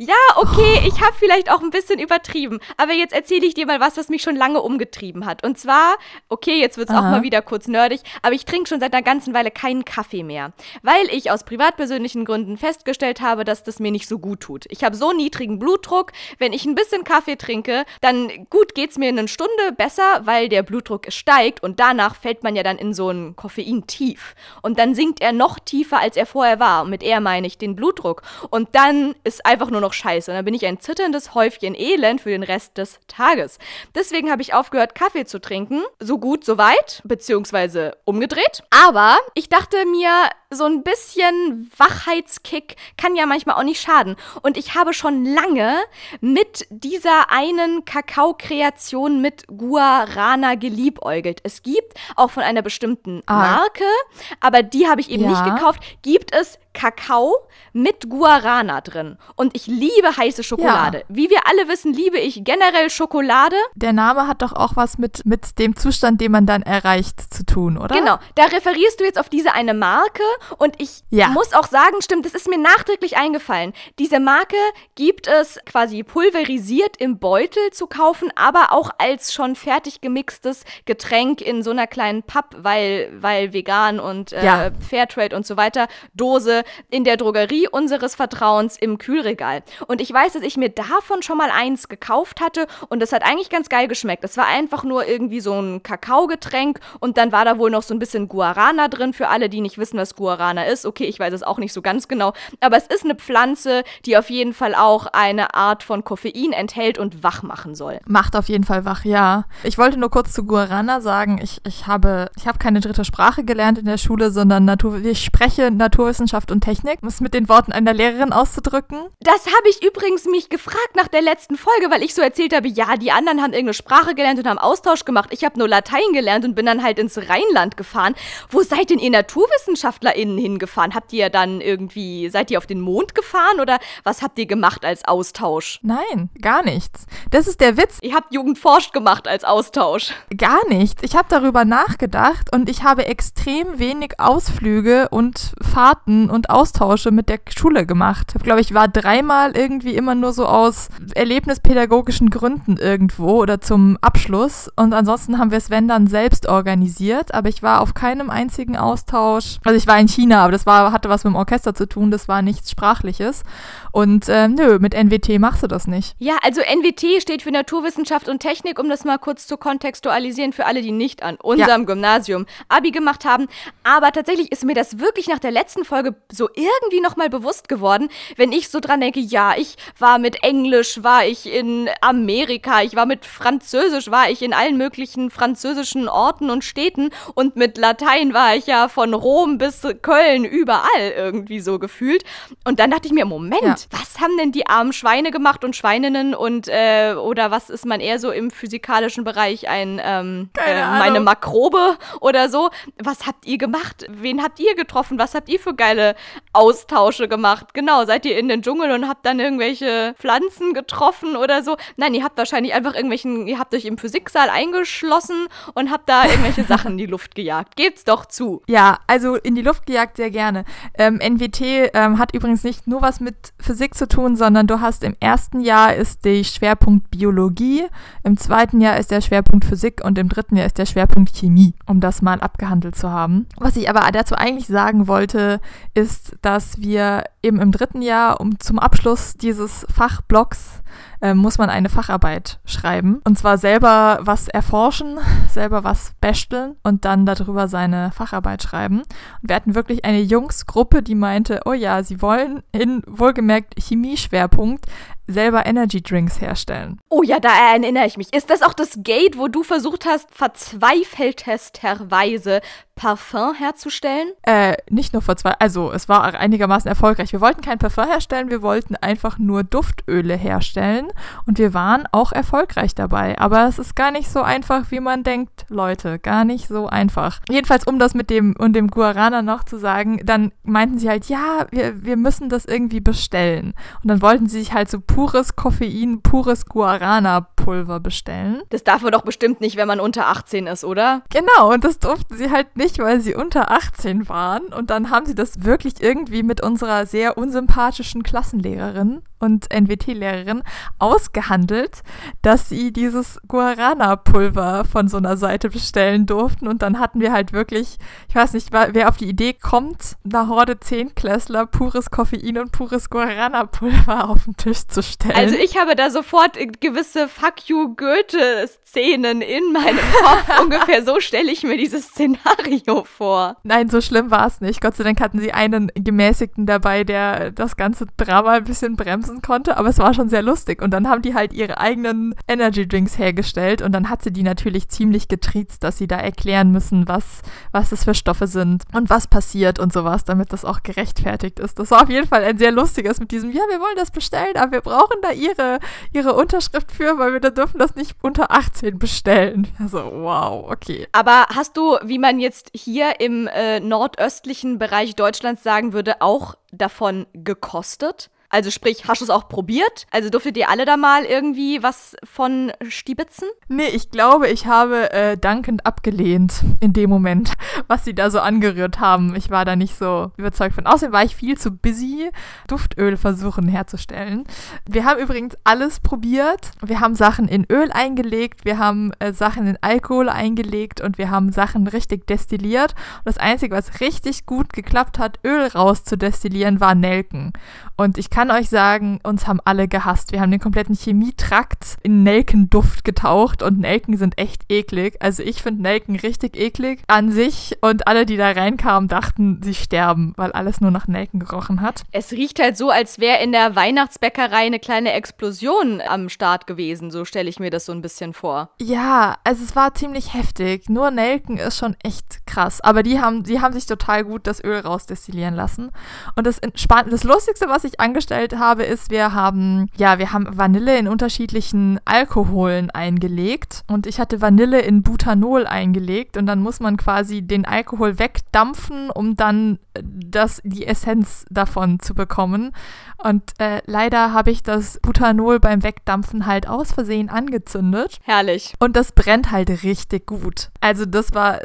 Ja, okay, ich habe vielleicht auch ein bisschen übertrieben. Aber jetzt erzähle ich dir mal was, was mich schon lange umgetrieben hat. Und zwar, okay, jetzt wird es auch mal wieder kurz nerdig, aber ich trinke schon seit einer ganzen Weile keinen Kaffee mehr. Weil ich aus privatpersönlichen Gründen festgestellt habe, dass das mir nicht so gut tut. Ich habe so niedrigen Blutdruck, wenn ich ein bisschen Kaffee trinke, dann gut geht's mir in eine Stunde besser, weil der Blutdruck steigt und danach fällt man ja dann in so ein Koffein-Tief. Und dann sinkt er noch tiefer, als er vorher war. Und mit er meine ich den Blutdruck. Und dann ist einfach nur noch scheiße. Und dann bin ich ein zitterndes Häufchen Elend für den Rest des Tages. Deswegen habe ich aufgehört, Kaffee zu trinken. So gut, so weit, beziehungsweise umgedreht. Aber ich dachte mir, so ein bisschen Wachheitskick kann ja manchmal auch nicht schaden. Und ich habe schon lange mit dieser einen Kakao-Kreation mit Guarana geliebäugelt. Es gibt auch von einer bestimmten ah. Marke, aber die habe ich eben ja. nicht gekauft, gibt es Kakao mit Guarana drin. Und ich liebe heiße Schokolade. Ja. Wie wir alle wissen, liebe ich generell Schokolade. Der Name hat doch auch was mit, mit dem Zustand, den man dann erreicht, zu tun, oder? Genau. Da referierst du jetzt auf diese eine Marke. Und ich ja. muss auch sagen, stimmt, das ist mir nachträglich eingefallen. Diese Marke gibt es quasi pulverisiert im Beutel zu kaufen, aber auch als schon fertig gemixtes Getränk in so einer kleinen Papp, weil, weil vegan und äh, ja. Fairtrade und so weiter, Dose in der Drogerie unseres Vertrauens im Kühlregal. Und ich weiß, dass ich mir davon schon mal eins gekauft hatte und das hat eigentlich ganz geil geschmeckt. Es war einfach nur irgendwie so ein Kakaogetränk und dann war da wohl noch so ein bisschen Guarana drin für alle, die nicht wissen, was Guarana ist. Okay, ich weiß es auch nicht so ganz genau, aber es ist eine Pflanze, die auf jeden Fall auch eine Art von Koffein enthält und wach machen soll. Macht auf jeden Fall wach, ja. Ich wollte nur kurz zu Guarana sagen, ich, ich habe ich habe keine dritte Sprache gelernt in der Schule, sondern Natur ich spreche Naturwissenschaft und und Technik, um es mit den Worten einer Lehrerin auszudrücken. Das habe ich übrigens mich gefragt nach der letzten Folge, weil ich so erzählt habe, ja, die anderen haben irgendeine Sprache gelernt und haben Austausch gemacht. Ich habe nur Latein gelernt und bin dann halt ins Rheinland gefahren. Wo seid denn ihr NaturwissenschaftlerInnen hingefahren? Habt ihr dann irgendwie, seid ihr auf den Mond gefahren oder was habt ihr gemacht als Austausch? Nein, gar nichts. Das ist der Witz. Ihr habt Jugendforscht gemacht als Austausch. Gar nichts. Ich habe darüber nachgedacht und ich habe extrem wenig Ausflüge und Fahrten und Austausche mit der Schule gemacht. Ich glaube, ich war dreimal irgendwie immer nur so aus erlebnispädagogischen Gründen irgendwo oder zum Abschluss. Und ansonsten haben wir es, wenn dann, selbst organisiert. Aber ich war auf keinem einzigen Austausch. Also ich war in China, aber das war, hatte was mit dem Orchester zu tun. Das war nichts Sprachliches. Und äh, nö, mit NWT machst du das nicht. Ja, also NWT steht für Naturwissenschaft und Technik, um das mal kurz zu kontextualisieren für alle, die nicht an unserem ja. Gymnasium Abi gemacht haben. Aber tatsächlich ist mir das wirklich nach der letzten Folge so irgendwie nochmal bewusst geworden, wenn ich so dran denke, ja, ich war mit Englisch, war ich in Amerika, ich war mit Französisch, war ich in allen möglichen französischen Orten und Städten und mit Latein war ich ja von Rom bis Köln überall irgendwie so gefühlt. Und dann dachte ich mir, Moment, ja. was haben denn die armen Schweine gemacht und Schweininnen und äh, oder was ist man eher so im physikalischen Bereich ein ähm, äh, meine Makrobe oder so? Was habt ihr gemacht? Wen habt ihr getroffen? Was habt ihr für geile Austausche gemacht. Genau, seid ihr in den Dschungel und habt dann irgendwelche Pflanzen getroffen oder so? Nein, ihr habt wahrscheinlich einfach irgendwelchen, ihr habt euch im Physiksaal eingeschlossen und habt da irgendwelche Sachen in die Luft gejagt. Gebt's doch zu. Ja, also in die Luft Luftgejagt sehr gerne. Ähm, NWT ähm, hat übrigens nicht nur was mit Physik zu tun, sondern du hast im ersten Jahr ist der Schwerpunkt Biologie, im zweiten Jahr ist der Schwerpunkt Physik und im dritten Jahr ist der Schwerpunkt Chemie, um das mal abgehandelt zu haben. Was ich aber dazu eigentlich sagen wollte, ist, dass wir eben im dritten Jahr, um zum Abschluss dieses Fachblocks, äh, muss man eine Facharbeit schreiben. Und zwar selber was erforschen, selber was basteln und dann darüber seine Facharbeit schreiben. Und wir hatten wirklich eine Jungsgruppe, die meinte, oh ja, sie wollen in wohlgemerkt Chemieschwerpunkt selber Energy Drinks herstellen. Oh ja, da erinnere ich mich. Ist das auch das Gate, wo du versucht hast, verzweifeltesterweise Parfum herzustellen? Äh, nicht nur verzweifelt. Also, es war einigermaßen erfolgreich. Wir wollten kein Parfum herstellen, wir wollten einfach nur Duftöle herstellen. Und wir waren auch erfolgreich dabei. Aber es ist gar nicht so einfach, wie man denkt, Leute. Gar nicht so einfach. Jedenfalls, um das mit dem und dem Guarana noch zu sagen, dann meinten sie halt, ja, wir, wir müssen das irgendwie bestellen. Und dann wollten sie sich halt so pures Koffein, pures Guarana-Pulver bestellen. Das darf man doch bestimmt nicht, wenn man unter 18 ist, oder? Genau, und das durften sie halt nicht, weil sie unter 18 waren. Und dann haben sie das wirklich irgendwie mit unserer sehr unsympathischen Klassenlehrerin und NWT-Lehrerin ausgehandelt, dass sie dieses Guarana-Pulver von so einer Seite bestellen durften. Und dann hatten wir halt wirklich, ich weiß nicht, wer auf die Idee kommt, einer Horde Zehnklässler pures Koffein und pures Guarana-Pulver auf den Tisch zu stellen. Also ich habe da sofort gewisse Fuck you Goethe-Szenen in meinem Kopf. Ungefähr so stelle ich mir dieses Szenario vor. Nein, so schlimm war es nicht. Gott sei Dank hatten sie einen Gemäßigten dabei, der das ganze Drama ein bisschen bremsen konnte, aber es war schon sehr lustig. Und dann haben die halt ihre eigenen Energy Drinks hergestellt und dann hat sie die natürlich ziemlich getriezt, dass sie da erklären müssen, was, was das für Stoffe sind und was passiert und sowas, damit das auch gerechtfertigt ist. Das war auf jeden Fall ein sehr lustiges mit diesem, ja, wir wollen das bestellen, aber wir brauchen da ihre, ihre Unterschrift für, weil wir da dürfen das nicht unter 18 bestellen. Also, wow, okay. Aber hast du, wie man jetzt hier im äh, nordöstlichen Bereich Deutschlands sagen würde, auch davon gekostet? Also sprich, hast du es auch probiert? Also durftet ihr alle da mal irgendwie was von stibitzen? Nee, ich glaube, ich habe äh, dankend abgelehnt in dem Moment, was sie da so angerührt haben. Ich war da nicht so überzeugt von. Außerdem war ich viel zu busy, Duftölversuchen herzustellen. Wir haben übrigens alles probiert. Wir haben Sachen in Öl eingelegt, wir haben äh, Sachen in Alkohol eingelegt und wir haben Sachen richtig destilliert. Und das Einzige, was richtig gut geklappt hat, Öl rauszudestillieren, war Nelken. Und ich kann euch sagen, uns haben alle gehasst. Wir haben den kompletten Chemietrakt in Nelkenduft getaucht und Nelken sind echt eklig. Also ich finde Nelken richtig eklig an sich und alle, die da reinkamen, dachten, sie sterben, weil alles nur nach Nelken gerochen hat. Es riecht halt so, als wäre in der Weihnachtsbäckerei eine kleine Explosion am Start gewesen. So stelle ich mir das so ein bisschen vor. Ja, also es war ziemlich heftig. Nur Nelken ist schon echt krass. Aber die haben, die haben sich total gut das Öl rausdestillieren lassen. Und das, das Lustigste, was ich ich angestellt habe, ist, wir haben, ja, wir haben Vanille in unterschiedlichen Alkoholen eingelegt und ich hatte Vanille in Butanol eingelegt und dann muss man quasi den Alkohol wegdampfen, um dann äh, das, die Essenz davon zu bekommen. Und äh, leider habe ich das Butanol beim Wegdampfen halt aus Versehen angezündet. Herrlich. Und das brennt halt richtig gut. Also das war,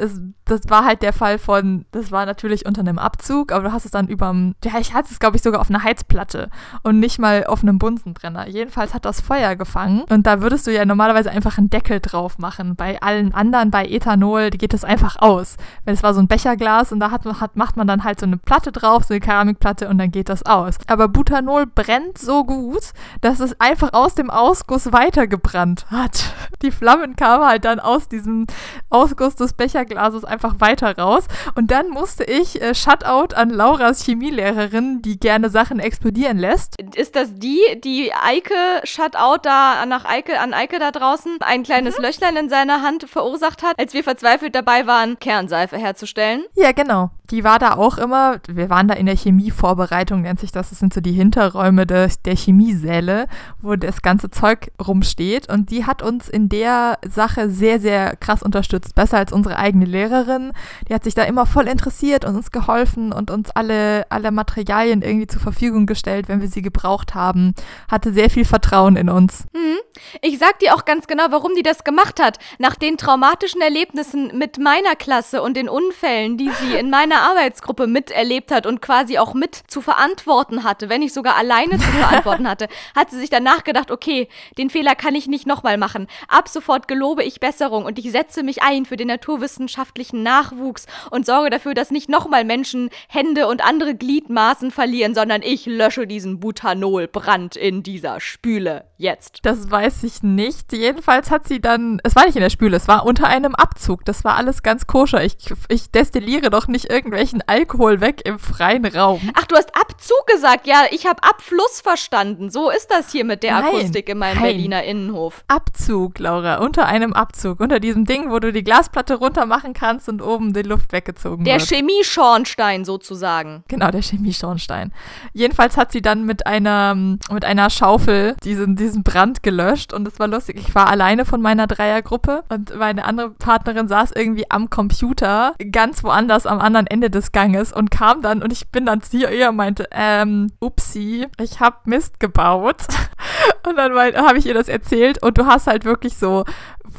das war halt der Fall von, das war natürlich unter einem Abzug, aber du hast es dann überm, ja, ich hatte es glaube ich sogar auf einer Heizplatte und nicht mal auf einem Bunsenbrenner. Jedenfalls hat das Feuer gefangen und da würdest du ja normalerweise einfach einen Deckel drauf machen. Bei allen anderen, bei Ethanol, geht das einfach aus. Weil es war so ein Becherglas und da hat, hat, macht man dann halt so eine Platte drauf, so eine Keramikplatte und dann geht das aus. Aber Butanol brennt so gut, dass es einfach aus dem Ausguss weitergebrannt hat. Die Flammen kamen halt dann aus diesem Ausguss des Becherglases einfach weiter raus. Und dann musste ich äh, Shutout an Lauras Chemielehrerin, die gerne Sachen explodieren lässt. Ist das die, die Eike Shutout da nach Eike an Eike da draußen ein kleines mhm. Löchlein in seiner Hand verursacht hat, als wir verzweifelt dabei waren, Kernseife herzustellen? Ja, genau. Die war da auch immer, wir waren da in der Chemievorbereitung, nennt sich das. Das sind so die Hinter Hinterräume des, der Chemiesäle, wo das ganze Zeug rumsteht. Und die hat uns in der Sache sehr, sehr krass unterstützt. Besser als unsere eigene Lehrerin. Die hat sich da immer voll interessiert und uns geholfen und uns alle, alle Materialien irgendwie zur Verfügung gestellt, wenn wir sie gebraucht haben. Hatte sehr viel Vertrauen in uns. Mhm. Ich sag dir auch ganz genau, warum die das gemacht hat. Nach den traumatischen Erlebnissen mit meiner Klasse und den Unfällen, die sie in meiner meiner Arbeitsgruppe miterlebt hat und quasi auch mit zu verantworten hatte, wenn nicht sogar alleine zu verantworten hatte, hat sie sich danach gedacht, okay, den Fehler kann ich nicht nochmal machen. Ab sofort gelobe ich Besserung und ich setze mich ein für den naturwissenschaftlichen Nachwuchs und sorge dafür, dass nicht nochmal Menschen Hände und andere Gliedmaßen verlieren, sondern ich lösche diesen Butanolbrand in dieser Spüle jetzt. Das weiß ich nicht. Jedenfalls hat sie dann, es war nicht in der Spüle, es war unter einem Abzug. Das war alles ganz koscher. Ich, ich destilliere doch nicht irgendwelchen Alkohol weg im freien Raum. Ach, du hast Abzug gesagt. Ja, ich habe Abfluss verstanden. So ist das hier mit der Nein, Akustik in meinem nein. Berliner Innenhof. Abzug, Laura, unter einem Abzug. Unter diesem Ding, wo du die Glasplatte runter machen kannst und oben die Luft weggezogen Der wird. Chemie-Schornstein sozusagen. Genau, der Chemieschornstein. Jedenfalls hat sie dann mit einer, mit einer Schaufel diesen, diesen Brand gelöscht und es war lustig. Ich war alleine von meiner Dreiergruppe und meine andere Partnerin saß irgendwie am Computer ganz woanders am anderen Ende des Ganges und kam dann und ich bin dann zu ihr und meinte, ähm, upsi, ich hab Mist gebaut. Und dann habe ich ihr das erzählt und du hast halt wirklich so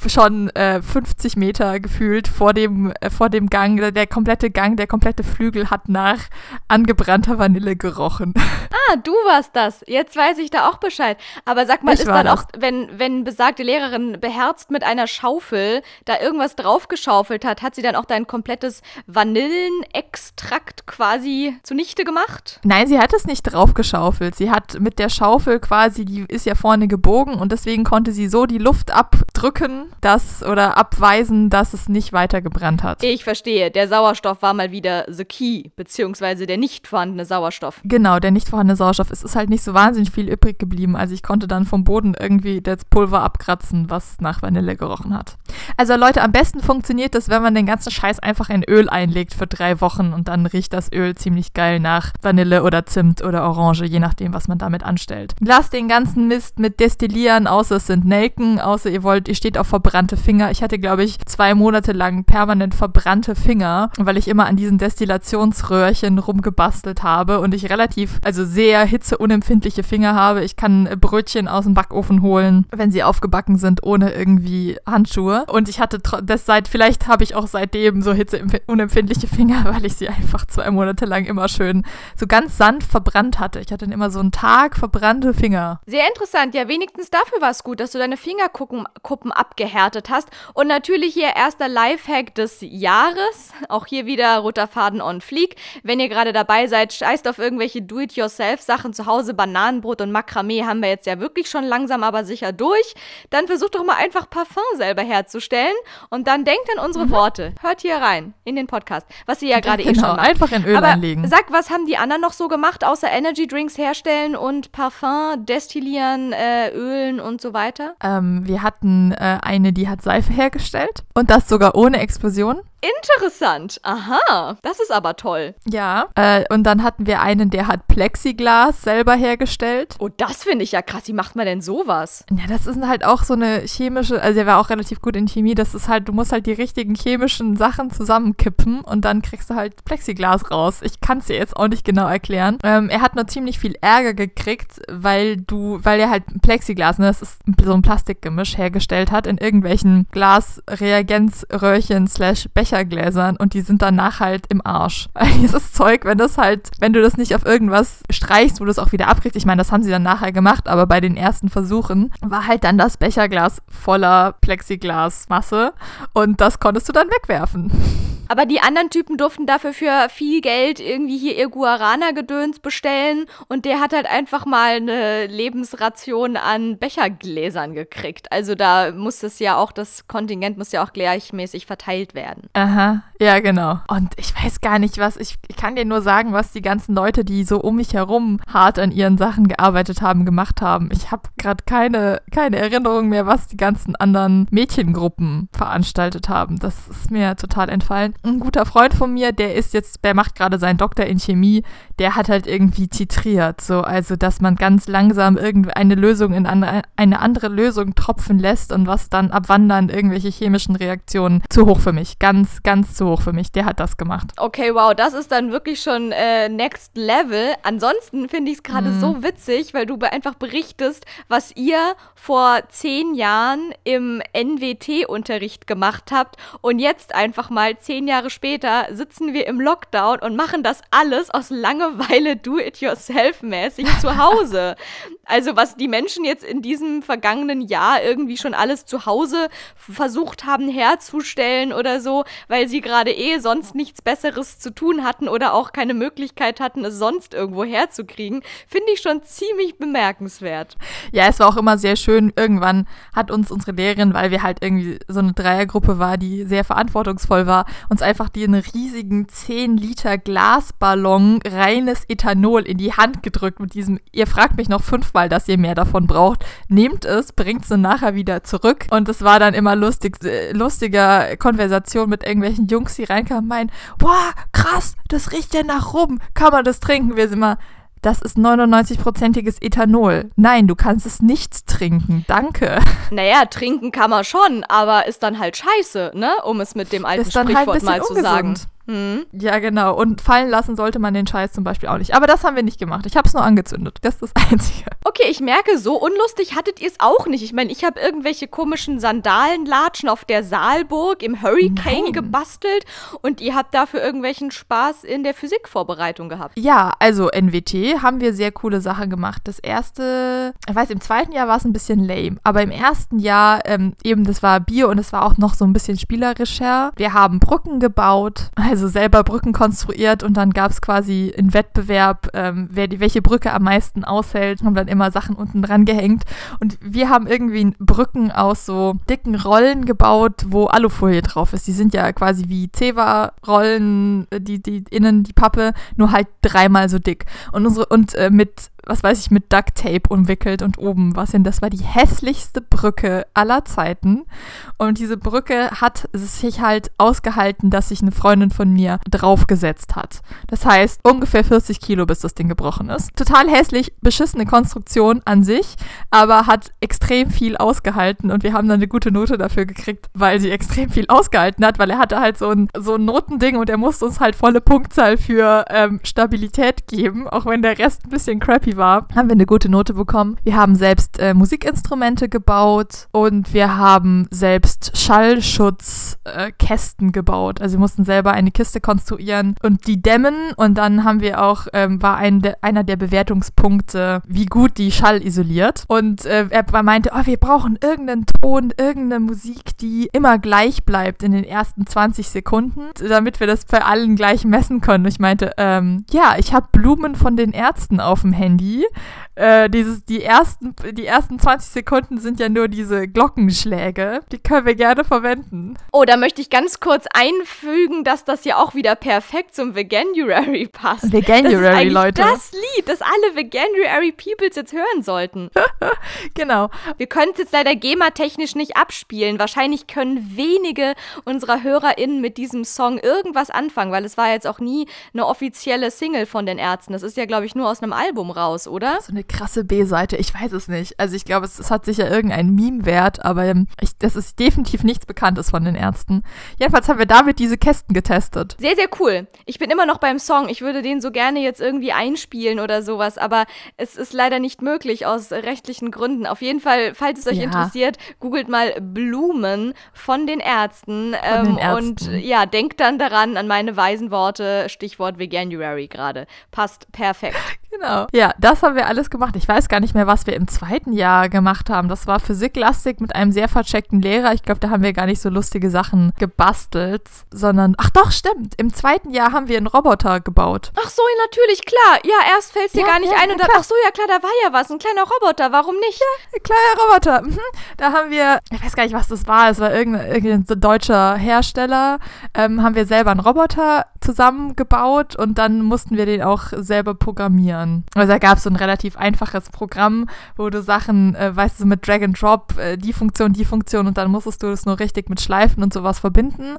schon äh, 50 Meter gefühlt vor dem, äh, vor dem Gang. Der, komplette Gang, der komplette Flügel hat nach angebrannter Vanille gerochen. Ah, du warst das. Jetzt weiß ich da auch Bescheid. Aber sag mal, Ich ist dann das. auch, wenn, wenn besagte Lehrerin beherzt mit einer Schaufel da irgendwas draufgeschaufelt hat, hat sie dann auch dein komplettes Vanillenextrakt quasi zunichte gemacht? Nein, sie hat es nicht draufgeschaufelt. Sie hat mit der Schaufel quasi, die ist ja vorne gebogen und deswegen konnte sie so die Luft abdrücken, dass oder abweisen, dass es nicht weiter gebrannt hat. Ich verstehe. Der Sauerstoff war mal wieder the key, beziehungsweise der nicht vorhandene Sauerstoff. Genau, der nicht vorhandene Sauerstoff. Es ist halt nicht so wahnsinnig viel übrig geblieben. Also ich konnte dann vom Boden irgendwie das Pulver abkratzen, was nach Vanille gerochen hat. Also Leute, am besten funktioniert das, wenn man den ganzen Scheiß einfach in Öl einlegt für drei Wochen und dann riecht das Öl ziemlich geil nach Vanille oder Zimt oder Orange, je nachdem, was man damit anstellt. Lasst den ganzen Mist mit Destillieren, außer es sind Nelken, außer ihr wollt, ihr steht auf verbrannte Finger. Ich hatte, glaube ich, zwei Monate lang permanent verbrannte Finger, weil ich immer an diesen Destillationsröhrchen rumgebastelt habe und ich relativ, also sehr hitzeunempfindliche Finger habe. Ich kann äh, Brötchen aus dem Backofen holen, wenn sie aufgebacken sind, ohne irgendwie Handschuhe. Und ich hatte das seit, vielleicht habe ich auch seitdem so hitzeunempfindliche Finger, weil ich sie einfach zwei Monate lang immer schön so ganz sanft verbrannt hatte. Ich hatte dann immer so einen Tag verbrannte Finger. Sehr interessant. Ja, wenigstens dafür war es gut, dass du deine Fingerkuppen Kuppen abgehärtet hast. Und natürlich hier erster Lifehack des Jahres. Auch hier wieder roter Faden on fleek. Wenn ihr gerade dabei seid, scheißt auf irgendwelche Do-it-yourself-Sachen zu Hause. Bananenbrot und Makramee haben wir jetzt ja wirklich schon langsam aber sicher durch. Dann versucht doch mal einfach Parfum selber herzustellen. Und dann denkt an unsere Worte. Hört hier rein in den Podcast, was ihr ja gerade eh genau, schon macht. einfach in Öl Aber einlegen. sag, was haben die anderen noch so gemacht, außer Energy Drinks herstellen und Parfum destillieren, äh, ölen und so weiter? Ähm, wir hatten äh, eine, die hat Seife hergestellt und das sogar ohne Explosion. Interessant. Aha, das ist aber toll. Ja. Äh, und dann hatten wir einen, der hat Plexiglas selber hergestellt. Oh, das finde ich ja krass. Wie macht man denn sowas? Ja, das ist halt auch so eine chemische, also er war auch relativ gut in Chemie, das ist halt, du musst halt die richtigen chemischen Sachen zusammenkippen und dann kriegst du halt Plexiglas raus. Ich kann es dir jetzt auch nicht genau erklären. Ähm, er hat nur ziemlich viel Ärger gekriegt, weil du, weil er halt Plexiglas, ne, das ist so ein Plastikgemisch hergestellt hat in irgendwelchen Glasreagenzröhrchen slash Bechergläsern und die sind danach halt im Arsch. Weil dieses Zeug, wenn das halt, wenn du das nicht auf irgendwas streichst, wo du es auch wieder abkriegst, ich meine, das haben sie dann nachher gemacht, aber bei den ersten Versuchen war halt dann das Becherglas voller Plexiglasmasse und das konntest du dann wegwerfen. Aber die anderen Typen durften dafür für viel Geld irgendwie hier ihr Guarana-Gedöns bestellen und der hat halt einfach mal eine Lebensration an Bechergläsern gekriegt. Also da muss es ja auch, das Kontingent muss ja auch gleichmäßig verteilt werden. Aha, ja, genau. Und ich weiß gar nicht, was, ich, ich kann dir nur sagen, was die ganzen Leute, die so um mich herum hart an ihren Sachen gearbeitet haben, gemacht haben. Ich habe gerade keine, keine Erinnerung mehr, was die ganzen anderen Mädchengruppen veranstaltet haben. Das ist mir total entfallen. Ein guter Freund von mir, der ist jetzt, der macht gerade seinen Doktor in Chemie, der hat halt irgendwie titriert. So, also dass man ganz langsam irgendeine Lösung in eine, eine andere Lösung tropfen lässt und was dann abwandern irgendwelche chemischen Reaktionen. Zu hoch für mich. Ganz, ganz zu hoch für mich. Der hat das gemacht. Okay, wow, das ist dann wirklich schon äh, Next Level. Ansonsten finde ich es gerade mm. so witzig, weil du einfach berichtest, was ihr vor zehn Jahren im NWT-Unterricht gemacht habt und jetzt einfach mal zehn Jahre später sitzen wir im Lockdown und machen das alles aus Langeweile do-it-yourself-mäßig zu Hause. Also was die Menschen jetzt in diesem vergangenen Jahr irgendwie schon alles zu Hause versucht haben herzustellen oder so, weil sie gerade eh sonst nichts Besseres zu tun hatten oder auch keine Möglichkeit hatten, es sonst irgendwo herzukriegen, finde ich schon ziemlich bemerkenswert. Ja, es war auch immer sehr schön. Irgendwann hat uns unsere Lehrerin, weil wir halt irgendwie so eine Dreiergruppe war, die sehr verantwortungsvoll war, uns einfach den riesigen 10 Liter Glasballon reines Ethanol in die Hand gedrückt mit diesem, ihr fragt mich noch fünfmal, dass ihr mehr davon braucht. Nehmt es, bringt es nachher wieder zurück. Und es war dann immer lustig, äh, lustiger Konversation mit irgendwelchen Jungs, die reinkamen meinen, boah, krass, das riecht ja nach rum. Kann man das trinken? Wir sind immer, das ist 99-prozentiges Ethanol. Nein, du kannst es nicht trinken. Danke. Naja, trinken kann man schon, aber ist dann halt scheiße, ne? Um es mit dem alten ist dann halt Sprichwort halt mal zu sagen. Mhm. Ja, genau. Und fallen lassen sollte man den Scheiß zum Beispiel auch nicht. Aber das haben wir nicht gemacht. Ich habe es nur angezündet. Das ist das Einzige. Okay, ich merke, so unlustig hattet ihr es auch nicht. Ich meine, ich habe irgendwelche komischen Sandalenlatschen auf der Saalburg im Hurricane Nein. gebastelt und ihr habt dafür irgendwelchen Spaß in der Physikvorbereitung gehabt. Ja, also NWT haben wir sehr coole Sachen gemacht. Das erste, ich weiß, im zweiten Jahr war es ein bisschen lame, aber im ersten Jahr ähm, eben, das war Bio und es war auch noch so ein bisschen spielerischer. Wir haben Brücken gebaut. Also also selber Brücken konstruiert und dann gab es quasi einen Wettbewerb, ähm, wer die welche Brücke am meisten aushält, haben dann immer Sachen unten dran gehängt. Und wir haben irgendwie Brücken aus so dicken Rollen gebaut, wo Alufolie drauf ist. Die sind ja quasi wie Ceva-Rollen, äh, die, die innen die Pappe, nur halt dreimal so dick. Und unsere, und äh, mit was weiß ich, mit Duct Tape umwickelt und oben was hin. Das war die hässlichste Brücke aller Zeiten. Und diese Brücke hat sich halt ausgehalten, dass sich eine Freundin von mir draufgesetzt hat. Das heißt, ungefähr 40 Kilo, bis das Ding gebrochen ist. Total hässlich, beschissene Konstruktion an sich, aber hat extrem viel ausgehalten und wir haben dann eine gute Note dafür gekriegt, weil sie extrem viel ausgehalten hat, weil er hatte halt so ein, so ein Notending und er musste uns halt volle Punktzahl für ähm, Stabilität geben, auch wenn der Rest ein bisschen crappy war, haben wir eine gute Note bekommen. Wir haben selbst äh, Musikinstrumente gebaut und wir haben selbst Schallschutzkästen äh, gebaut. Also wir mussten selber eine Kiste konstruieren und die dämmen und dann haben wir auch, ähm, war ein de, einer der Bewertungspunkte, wie gut die Schall isoliert. Und äh, er meinte, oh, wir brauchen irgendeinen Ton, irgendeine Musik, die immer gleich bleibt in den ersten 20 Sekunden, damit wir das bei allen gleich messen können. Ich meinte, ähm, ja, ich habe Blumen von den Ärzten auf dem Handy äh, dieses, die, ersten, die ersten 20 Sekunden sind ja nur diese Glockenschläge. Die können wir gerne verwenden. Oh, da möchte ich ganz kurz einfügen, dass das ja auch wieder perfekt zum Veganuary passt. Veganuary, Leute. Das Lied, das alle Veganuary Peoples jetzt hören sollten. genau. Wir können es jetzt leider GEMA-technisch nicht abspielen. Wahrscheinlich können wenige unserer HörerInnen mit diesem Song irgendwas anfangen, weil es war jetzt auch nie eine offizielle Single von den Ärzten. Das ist ja, glaube ich, nur aus einem Album raus oder? So eine krasse B-Seite, ich weiß es nicht. Also ich glaube, es, es, hat sicher irgendeinen Meme-Wert, aber ähm, ich, das ist definitiv nichts Bekanntes von den Ärzten. Jedenfalls haben wir damit diese Kästen getestet. Sehr, sehr cool. Ich bin immer noch beim Song. Ich würde den so gerne jetzt irgendwie einspielen oder sowas, aber es ist leider nicht möglich aus rechtlichen Gründen. Auf jeden Fall, falls es euch ja. interessiert, googelt mal Blumen von den Ärzten. Von den ähm, Ärzten. Und ja, denkt dann daran, an meine weisen Worte, Stichwort Veganuary gerade. Passt perfekt. Genau. Ja, das haben wir alles gemacht. Ich weiß gar nicht mehr, was wir im zweiten Jahr gemacht haben. Das war physiklastig mit einem sehr vercheckten Lehrer. Ich glaube, da haben wir gar nicht so lustige Sachen gebastelt, sondern, ach doch, stimmt. Im zweiten Jahr haben wir einen Roboter gebaut. Ach so, natürlich, klar. Ja, erst fällt es dir ja, gar nicht ja, ein und dann, ach so, ja klar, da war ja was. Ein kleiner Roboter, warum nicht? Ja, ein kleiner Roboter. Mhm. Da haben wir, ich weiß gar nicht, was das war. Es war irgendein, irgendein deutscher Hersteller. Ähm, haben wir selber einen Roboter zusammengebaut und dann mussten wir den auch selber programmieren. Also da gab es so ein relativ einfaches Programm, wo du Sachen, äh, weißt du, mit Drag and Drop, äh, die Funktion, die Funktion und dann musstest du das nur richtig mit Schleifen und sowas verbinden.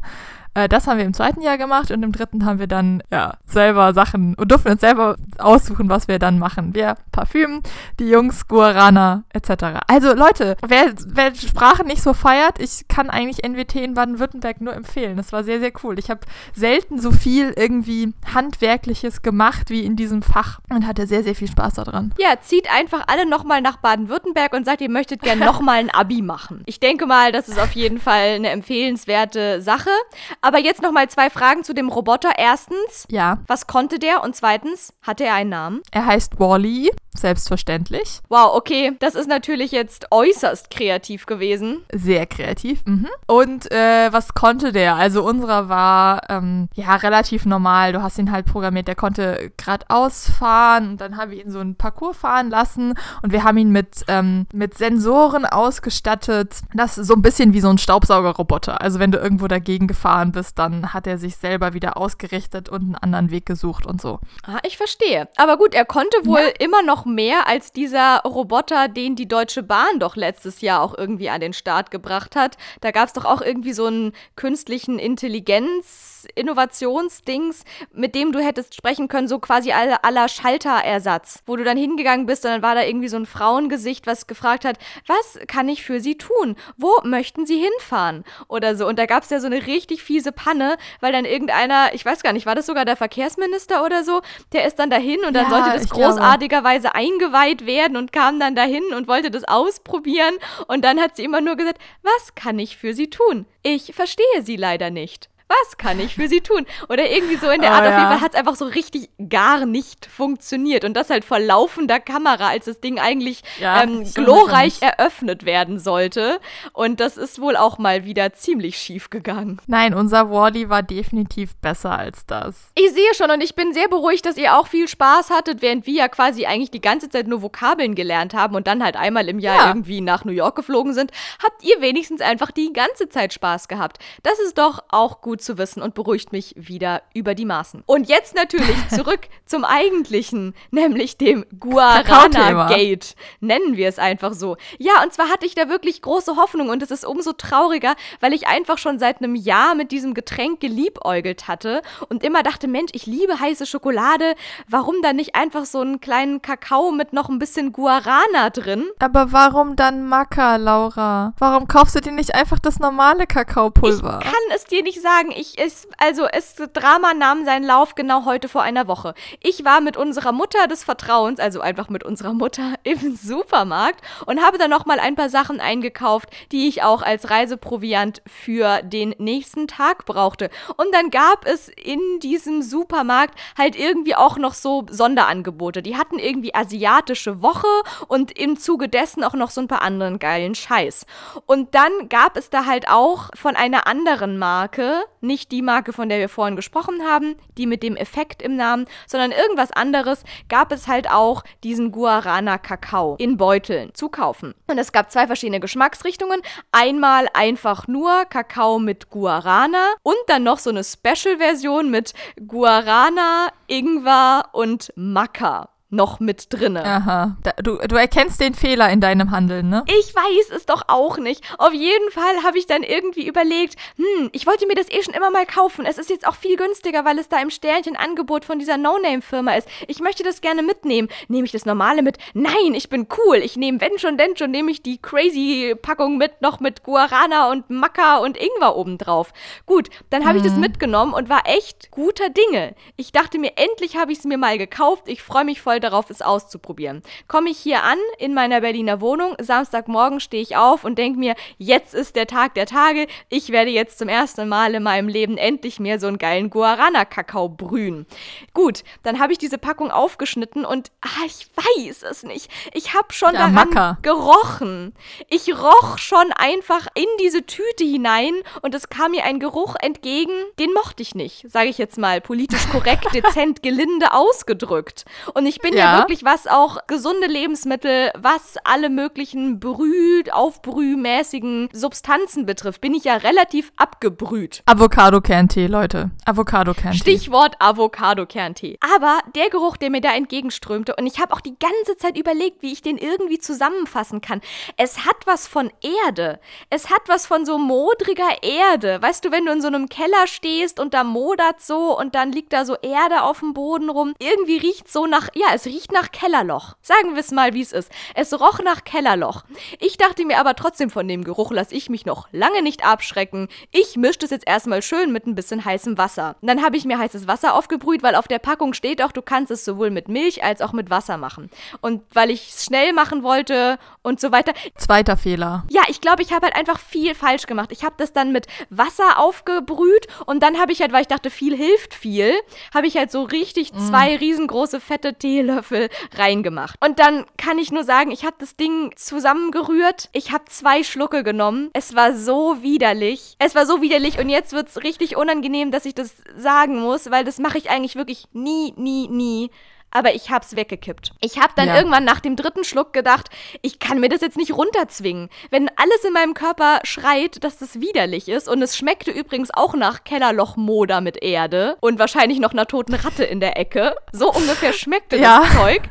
Äh, das haben wir im zweiten Jahr gemacht und im dritten haben wir dann ja selber Sachen und durften uns selber aussuchen, was wir dann machen. Wir Parfüm, die Jungs Guarana etc. Also Leute, wer, wer Sprachen nicht so feiert, ich kann eigentlich NWT in Baden-Württemberg nur empfehlen. Das war sehr, sehr cool. Ich habe selten so viel irgendwie Handwerkliches gemacht wie in diesem Fach und hatte sehr, sehr viel Spaß daran. Ja, zieht einfach alle nochmal nach Baden-Württemberg und sagt, ihr möchtet gerne nochmal ein Abi machen. Ich denke mal, das ist auf jeden Fall eine empfehlenswerte Sache. Aber jetzt nochmal zwei Fragen zu dem Roboter. Erstens, Ja, was konnte der? Und zweitens, hatte er einen Namen? er heißt Wally, selbstverständlich. Wow, okay, das ist natürlich jetzt äußerst kreativ gewesen. Sehr kreativ. Mhm. Und äh, was konnte der? Also unserer war ähm, ja relativ normal. Du hast ihn halt programmiert. Der konnte geradeaus fahren und dann haben wir ihn so einen Parcours fahren lassen und wir haben ihn mit, ähm, mit Sensoren ausgestattet. Das ist so ein bisschen wie so ein Staubsaugerroboter. Also wenn du irgendwo dagegen gefahren bist, dann hat er sich selber wieder ausgerichtet und einen anderen Weg gesucht und so. Ah, ich verstehe. Aber gut, er konnte wohl immer noch mehr als dieser Roboter, den die Deutsche Bahn doch letztes Jahr auch irgendwie an den Start gebracht hat. Da gab es doch auch irgendwie so einen künstlichen Intelligenz-Innovationsdings, mit dem du hättest sprechen können, so quasi aller, Schalterersatz, wo du dann hingegangen bist und dann war da irgendwie so ein Frauengesicht, was gefragt hat, was kann ich für Sie tun? Wo möchten Sie hinfahren? Oder so. Und da gab es ja so eine richtig fiese Panne, weil dann irgendeiner, ich weiß gar nicht, war das sogar der Verkehrsminister oder so, der ist dann dahin und dann Ja, sollte das großartigerweise eingeweiht werden und kam dann dahin und wollte das ausprobieren. Und dann hat sie immer nur gesagt, was kann ich für Sie tun? Ich verstehe Sie leider nicht. Was kann ich für Sie tun? Oder irgendwie so in der Oh, Art. Auf jeden ja. Fall hat es einfach so richtig gar nicht funktioniert. Und das halt vor laufender Kamera, als das Ding eigentlich Ja, ähm, ich glorreich eröffnet werden sollte. Und das ist wohl auch mal wieder ziemlich schief gegangen. Nein, unser Wally war definitiv besser als das. Ich sehe schon und ich bin sehr beruhigt, dass ihr auch viel Spaß hattet, während wir ja quasi eigentlich die ganze Zeit nur Vokabeln gelernt haben und dann halt einmal im Jahr Ja. irgendwie nach New York geflogen sind. Habt ihr wenigstens einfach die ganze Zeit Spaß gehabt? Das ist doch auch gut zu wissen und beruhigt mich wieder über die Maßen. Und jetzt natürlich zurück zum Eigentlichen, nämlich dem Kakaothema. Guarana-Gate. Nennen wir es einfach so. Ja, und zwar hatte ich da wirklich große Hoffnung und es ist umso trauriger, weil ich einfach schon seit einem Jahr mit diesem Getränk geliebäugelt hatte und immer dachte, Mensch, ich liebe heiße Schokolade. Warum dann nicht einfach so einen kleinen Kakao mit noch ein bisschen Guarana drin? Aber warum dann Maca, Laura? Warum kaufst du dir nicht einfach das normale Kakaopulver? Ich kann es dir nicht sagen. Ich es also es Drama nahm seinen Lauf genau heute vor einer Woche. Ich war mit unserer Mutter des Vertrauens, also einfach mit unserer Mutter im Supermarkt und habe dann noch mal ein paar Sachen eingekauft, die ich auch als Reiseproviant für den nächsten Tag brauchte. Und dann gab es in diesem Supermarkt halt irgendwie auch noch so Sonderangebote. Die hatten irgendwie asiatische Woche und im Zuge dessen auch noch so ein paar anderen geilen Scheiß. Und dann gab es da halt auch von einer anderen Marke, nicht die Marke, von der wir vorhin gesprochen haben, die mit dem Effekt im Namen, sondern irgendwas anderes, gab es halt auch diesen Guarana Kakao in Beuteln zu kaufen. Und es gab zwei verschiedene Geschmacksrichtungen. Einmal einfach nur Kakao mit Guarana und dann noch so eine Special-Version mit Guarana, Ingwer und Maca noch mit drinne. Aha. Da, du, du erkennst den Fehler in deinem Handeln, ne? Ich weiß es doch auch nicht. Auf jeden Fall habe ich dann irgendwie überlegt, hm, ich wollte mir das eh schon immer mal kaufen. Es ist jetzt auch viel günstiger, weil es da im Sternchen-Angebot von dieser No-Name-Firma ist. Ich möchte das gerne mitnehmen. Nehme ich das normale mit? Nein, ich bin cool. Ich nehme, wenn schon, denn schon, nehme ich die Crazy-Packung mit, noch mit Guarana und Maca und Ingwer obendrauf. Gut, dann habe ich das mitgenommen und war echt guter Dinge. Ich dachte mir, endlich habe ich es mir mal gekauft. Ich freue mich voll darauf, es auszuprobieren. Komme ich hier an in meiner Berliner Wohnung, Samstagmorgen stehe ich auf und denke mir, jetzt ist der Tag der Tage. Ich werde jetzt zum ersten Mal in meinem Leben endlich mir so einen geilen Guarana-Kakao brühen. Gut, dann habe ich diese Packung aufgeschnitten und ah, ich weiß es nicht. Ich habe schon Ja, daran Macker. gerochen. Ich roch schon einfach in diese Tüte hinein und es kam mir ein Geruch entgegen, den mochte ich nicht, sage ich jetzt mal politisch korrekt, dezent, gelinde ausgedrückt. Und ich bin bin ja. ja wirklich, was auch gesunde Lebensmittel, was alle möglichen Brüh, Aufbrühmäßigen Substanzen betrifft, bin ich ja relativ abgebrüht. Avocado-Kerntee, Leute. Avocado-Kerntee. Stichwort Avocado-Kerntee. Aber der Geruch, der mir da entgegenströmte, und ich habe auch die ganze Zeit überlegt, wie ich den irgendwie zusammenfassen kann. Es hat was von Erde. Es hat was von so modriger Erde. Weißt du, wenn du in so einem Keller stehst und da modert so und dann liegt da so Erde auf dem Boden rum. Irgendwie riecht so nach, ja, es riecht nach Kellerloch. Sagen wir es mal, wie es ist. Es roch nach Kellerloch. Ich dachte mir aber trotzdem, von dem Geruch lasse ich mich noch lange nicht abschrecken. Ich mische es jetzt erstmal schön mit ein bisschen heißem Wasser. Und dann habe ich mir heißes Wasser aufgebrüht, weil auf der Packung steht auch, du kannst es sowohl mit Milch als auch mit Wasser machen. Und weil ich es schnell machen wollte und so weiter. Zweiter Fehler. Ja, ich glaube, ich habe halt einfach viel falsch gemacht. Ich habe das dann mit Wasser aufgebrüht und dann habe ich halt, weil ich dachte, viel hilft viel, habe ich halt so richtig mm. zwei riesengroße fette Teelöffel reingemacht. Und dann kann ich nur sagen, ich habe das Ding zusammengerührt. Ich habe zwei Schlucke genommen. Es war so widerlich. Es war so widerlich und jetzt wird es richtig unangenehm, dass ich das sagen muss, weil das mache ich eigentlich wirklich nie, nie, nie aber ich hab's weggekippt. Ich hab dann ja. irgendwann nach dem dritten Schluck gedacht, ich kann mir das jetzt nicht runterzwingen. Wenn alles in meinem Körper schreit, dass das widerlich ist und es schmeckte übrigens auch nach Kellerlochmoder mit Erde und wahrscheinlich noch einer toten Ratte in der Ecke. So ungefähr schmeckte ja. das Zeug.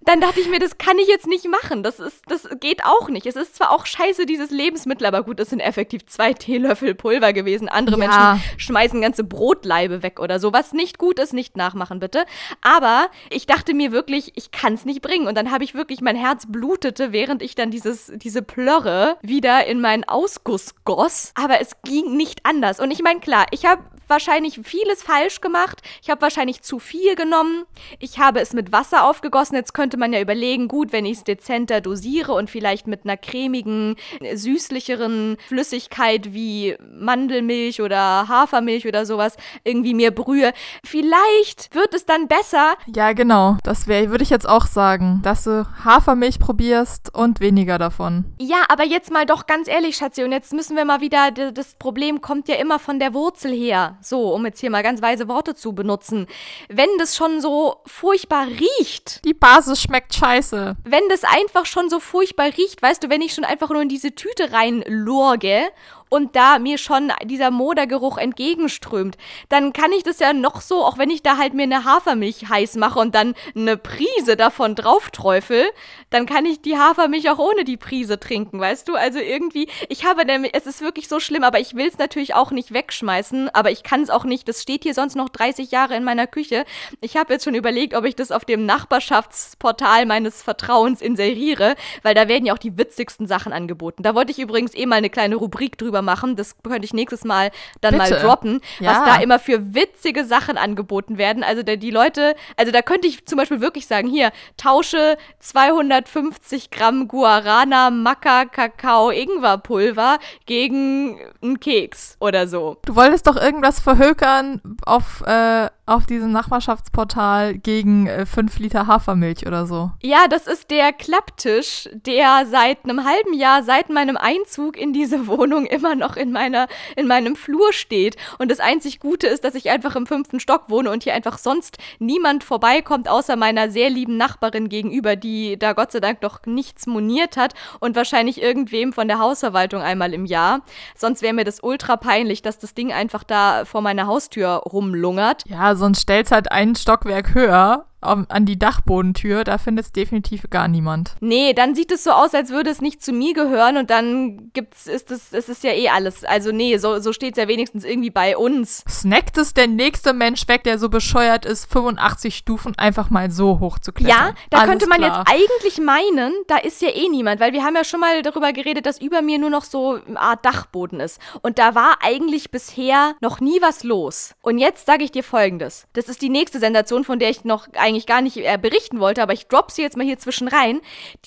Dann dachte ich mir, das kann ich jetzt nicht machen. Das ist, das geht auch nicht. Es ist zwar auch scheiße, dieses Lebensmittel, aber gut, das sind effektiv zwei Teelöffel Pulver gewesen. Andere ja. Menschen schmeißen ganze Brotleibe weg oder so. Was nicht gut ist, nicht nachmachen, bitte. Aber ich dachte mir wirklich, ich kann es nicht bringen. Und dann habe ich wirklich, mein Herz blutete, während ich dann dieses, diese Plörre wieder in meinen Ausguss goss. Aber es ging nicht anders. Und ich meine, klar, ich habe wahrscheinlich vieles falsch gemacht. Ich habe wahrscheinlich zu viel genommen. Ich habe es mit Wasser aufgegossen. Jetzt könnte man ja überlegen, gut, wenn ich es dezenter dosiere und vielleicht mit einer cremigen, süßlicheren Flüssigkeit wie Mandelmilch oder Hafermilch oder sowas irgendwie mir brühe. Vielleicht wird es dann besser. Ja, genau. Das wäre, würde ich jetzt auch sagen, dass du Hafermilch probierst und weniger davon. Ja, aber jetzt mal doch ganz ehrlich, Schatzi, und jetzt müssen wir mal wieder, das Problem kommt ja immer von der Wurzel her. So, um jetzt hier mal ganz weise Worte zu benutzen. Wenn das schon so furchtbar riecht. Die Basis schmeckt scheiße. Wenn das einfach schon so furchtbar riecht, weißt du, wenn ich schon einfach nur in diese Tüte reinlurge und da mir schon dieser Modergeruch entgegenströmt, dann kann ich das ja noch so, auch wenn ich da halt mir eine Hafermilch heiß mache und dann eine Prise davon drauf träufel, dann kann ich die Hafermilch auch ohne die Prise trinken, weißt du? Also irgendwie, ich habe nämlich, es ist wirklich so schlimm, aber ich will es natürlich auch nicht wegschmeißen, aber ich kann es auch nicht, das steht hier sonst noch 30 Jahre in meiner Küche. Ich habe jetzt schon überlegt, ob ich das auf dem Nachbarschaftsportal meines Vertrauens inseriere, weil da werden ja auch die witzigsten Sachen angeboten. Da wollte ich übrigens eh mal eine kleine Rubrik drüber drüber machen. Das könnte ich nächstes Mal dann Bitte. mal droppen, ja. was da immer für witzige Sachen angeboten werden. Also der, die Leute, also da könnte ich zum Beispiel wirklich sagen, hier, tausche 250 Gramm Guarana, Maca, Kakao, Ingwerpulver gegen einen Keks oder so. Du wolltest doch irgendwas verhökern auf äh, auf diesem Nachbarschaftsportal gegen äh, 5 Liter Hafermilch oder so. Ja, das ist der Klapptisch, der seit einem halben Jahr, seit meinem Einzug in diese Wohnung immer noch in, meiner, in meinem Flur steht. Und das einzig Gute ist, dass ich einfach im fünften Stock wohne und hier einfach sonst niemand vorbeikommt, außer meiner sehr lieben Nachbarin gegenüber, die da Gott sei Dank noch nichts moniert hat und wahrscheinlich irgendwem von der Hausverwaltung einmal im Jahr. Sonst wäre mir das ultra peinlich, dass das Ding einfach da vor meiner Haustür rumlungert. Ja, sonst stellst halt einen Stockwerk höher an die Dachbodentür, da findet es definitiv gar niemand. Nee, dann sieht es so aus, als würde es nicht zu mir gehören und dann gibt's, ist es, es ist ja eh alles. Also nee, so, so steht es ja wenigstens irgendwie bei uns. Snackt es der nächste Mensch weg, der so bescheuert ist, 85 Stufen einfach mal so hoch zu klettern? Ja, da alles könnte man klar. jetzt eigentlich meinen, da ist ja eh niemand, weil wir haben ja schon mal darüber geredet, dass über mir nur noch so eine Art Dachboden ist. Und da war eigentlich bisher noch nie was los. Und jetzt sage ich dir folgendes. Das ist die nächste Sensation, von der ich noch eigentlich eigentlich gar nicht äh, berichten wollte, aber ich drop sie jetzt mal hier zwischen rein.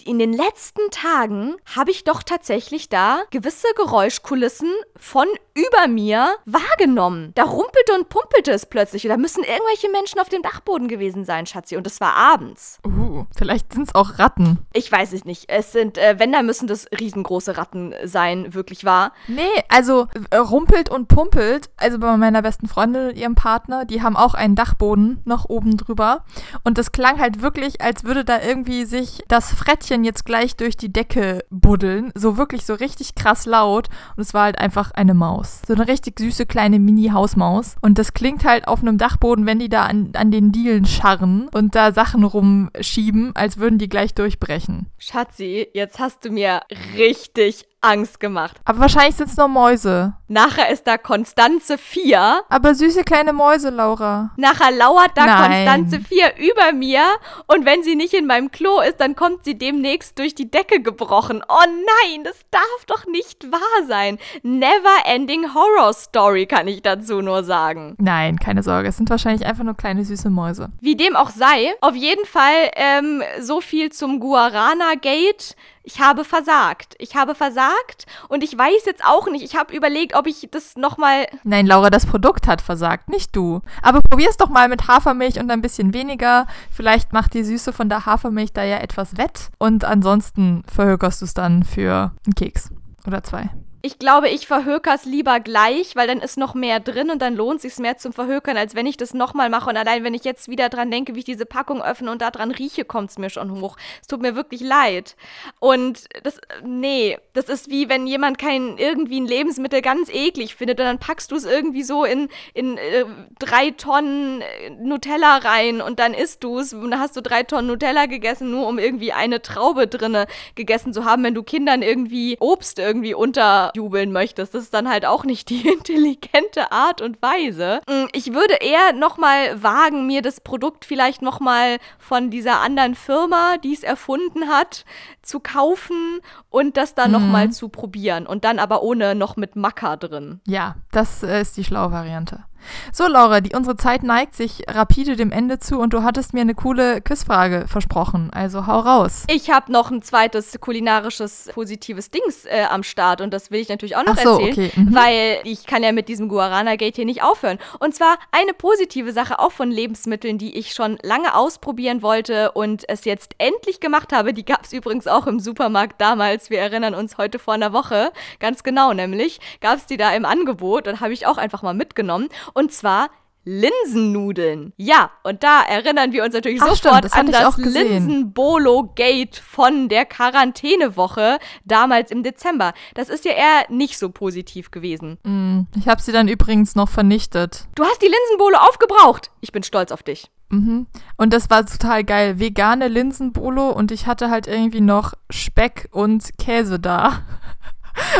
In den letzten Tagen habe ich doch tatsächlich da gewisse Geräuschkulissen von über mir wahrgenommen. Da rumpelte und pumpelte es plötzlich. Da müssen irgendwelche Menschen auf dem Dachboden gewesen sein, Schatzi. Und es war abends. Uh. Vielleicht sind es auch Ratten. Ich weiß es nicht. Es sind, äh, wenn, dann müssen das riesengroße Ratten sein, wirklich wahr. Nee, also äh, rumpelt und pumpelt. Also bei meiner besten Freundin und ihrem Partner, die haben auch einen Dachboden noch oben drüber. Und das klang halt wirklich, als würde da irgendwie sich das Frettchen jetzt gleich durch die Decke buddeln. So wirklich so richtig krass laut. Und es war halt einfach eine Maus. So eine richtig süße kleine Mini-Hausmaus. Und das klingt halt auf einem Dachboden, wenn die da an, an den Dielen scharren und da Sachen rumschieben, als würden die gleich durchbrechen. Schatzi, jetzt hast du mir richtig Angst gemacht. Aber wahrscheinlich sind es nur Mäuse. Nachher ist da Konstanze 4. Aber süße kleine Mäuse, Laura. Nachher lauert da Nein. Konstanze 4 über mir und wenn sie nicht in meinem Klo ist, dann kommt sie demnächst durch die Decke gebrochen. Oh nein, das darf doch nicht wahr sein. Never ending Horror Story kann ich dazu nur sagen. Nein, keine Sorge. Es sind wahrscheinlich einfach nur kleine süße Mäuse. Wie dem auch sei, auf jeden Fall ähm, so viel zum Guarana-Gate. Ich habe versagt. Ich habe versagt und ich weiß jetzt auch nicht. Ich habe überlegt, ob ich das nochmal. Nein, Laura, das Produkt hat versagt, nicht du. Aber probier's doch mal mit Hafermilch und ein bisschen weniger. Vielleicht macht die Süße von der Hafermilch da ja etwas wett. Und ansonsten verhökerst du es dann für einen Keks oder zwei. Ich glaube, ich verhöker's lieber gleich, weil dann ist noch mehr drin und dann lohnt sich's mehr zum Verhökern, als wenn ich das nochmal mache. Und allein, wenn ich jetzt wieder dran denke, wie ich diese Packung öffne und da dran rieche, kommt's mir schon hoch. Es tut mir wirklich leid. Und das, nee, das ist wie wenn jemand kein irgendwie ein Lebensmittel ganz eklig findet und dann packst du es irgendwie so in, in äh, drei Tonnen äh, Nutella rein und dann isst du es und dann hast du drei Tonnen Nutella gegessen, nur um irgendwie eine Traube drinne gegessen zu haben, wenn du Kindern irgendwie Obst irgendwie unterjubeln möchtest. Das ist dann halt auch nicht die intelligente Art und Weise. Mm, Ich würde eher nochmal wagen, mir das Produkt vielleicht nochmal von dieser anderen Firma, die es erfunden hat, zu kaufen und das dann Mhm. nochmal zu probieren. Und dann aber ohne noch mit Macker drin. Ja, das äh, ist die schlaue Variante. So, Laura, die, unsere Zeit neigt sich rapide dem Ende zu und du hattest mir eine coole Quizfrage versprochen. Also hau raus. Ich habe noch ein zweites kulinarisches positives Dings äh, am Start und das will ich natürlich auch noch so, erzählen, okay, mhm. weil ich kann ja mit diesem Guarana-Gate hier nicht aufhören. Und zwar eine positive Sache auch von Lebensmitteln, die ich schon lange ausprobieren wollte und es jetzt endlich gemacht habe. Die gab es übrigens auch im Supermarkt damals. Wir erinnern uns heute vor einer Woche, ganz genau nämlich, gab es die da im Angebot und habe ich auch einfach mal mitgenommen. Und zwar Linsennudeln. Ja, und da erinnern wir uns natürlich Ach, sofort stimmt, das an das. Linsen-Bolo-Gate von der Quarantänewoche damals im Dezember. Das ist ja eher nicht so positiv gewesen. Mm, Ich habe sie dann übrigens noch vernichtet. Du hast die Linsenbolo aufgebraucht. Ich bin stolz auf dich. Mhm. Und das war total geil. Vegane Linsenbolo und ich hatte halt irgendwie noch Speck und Käse da.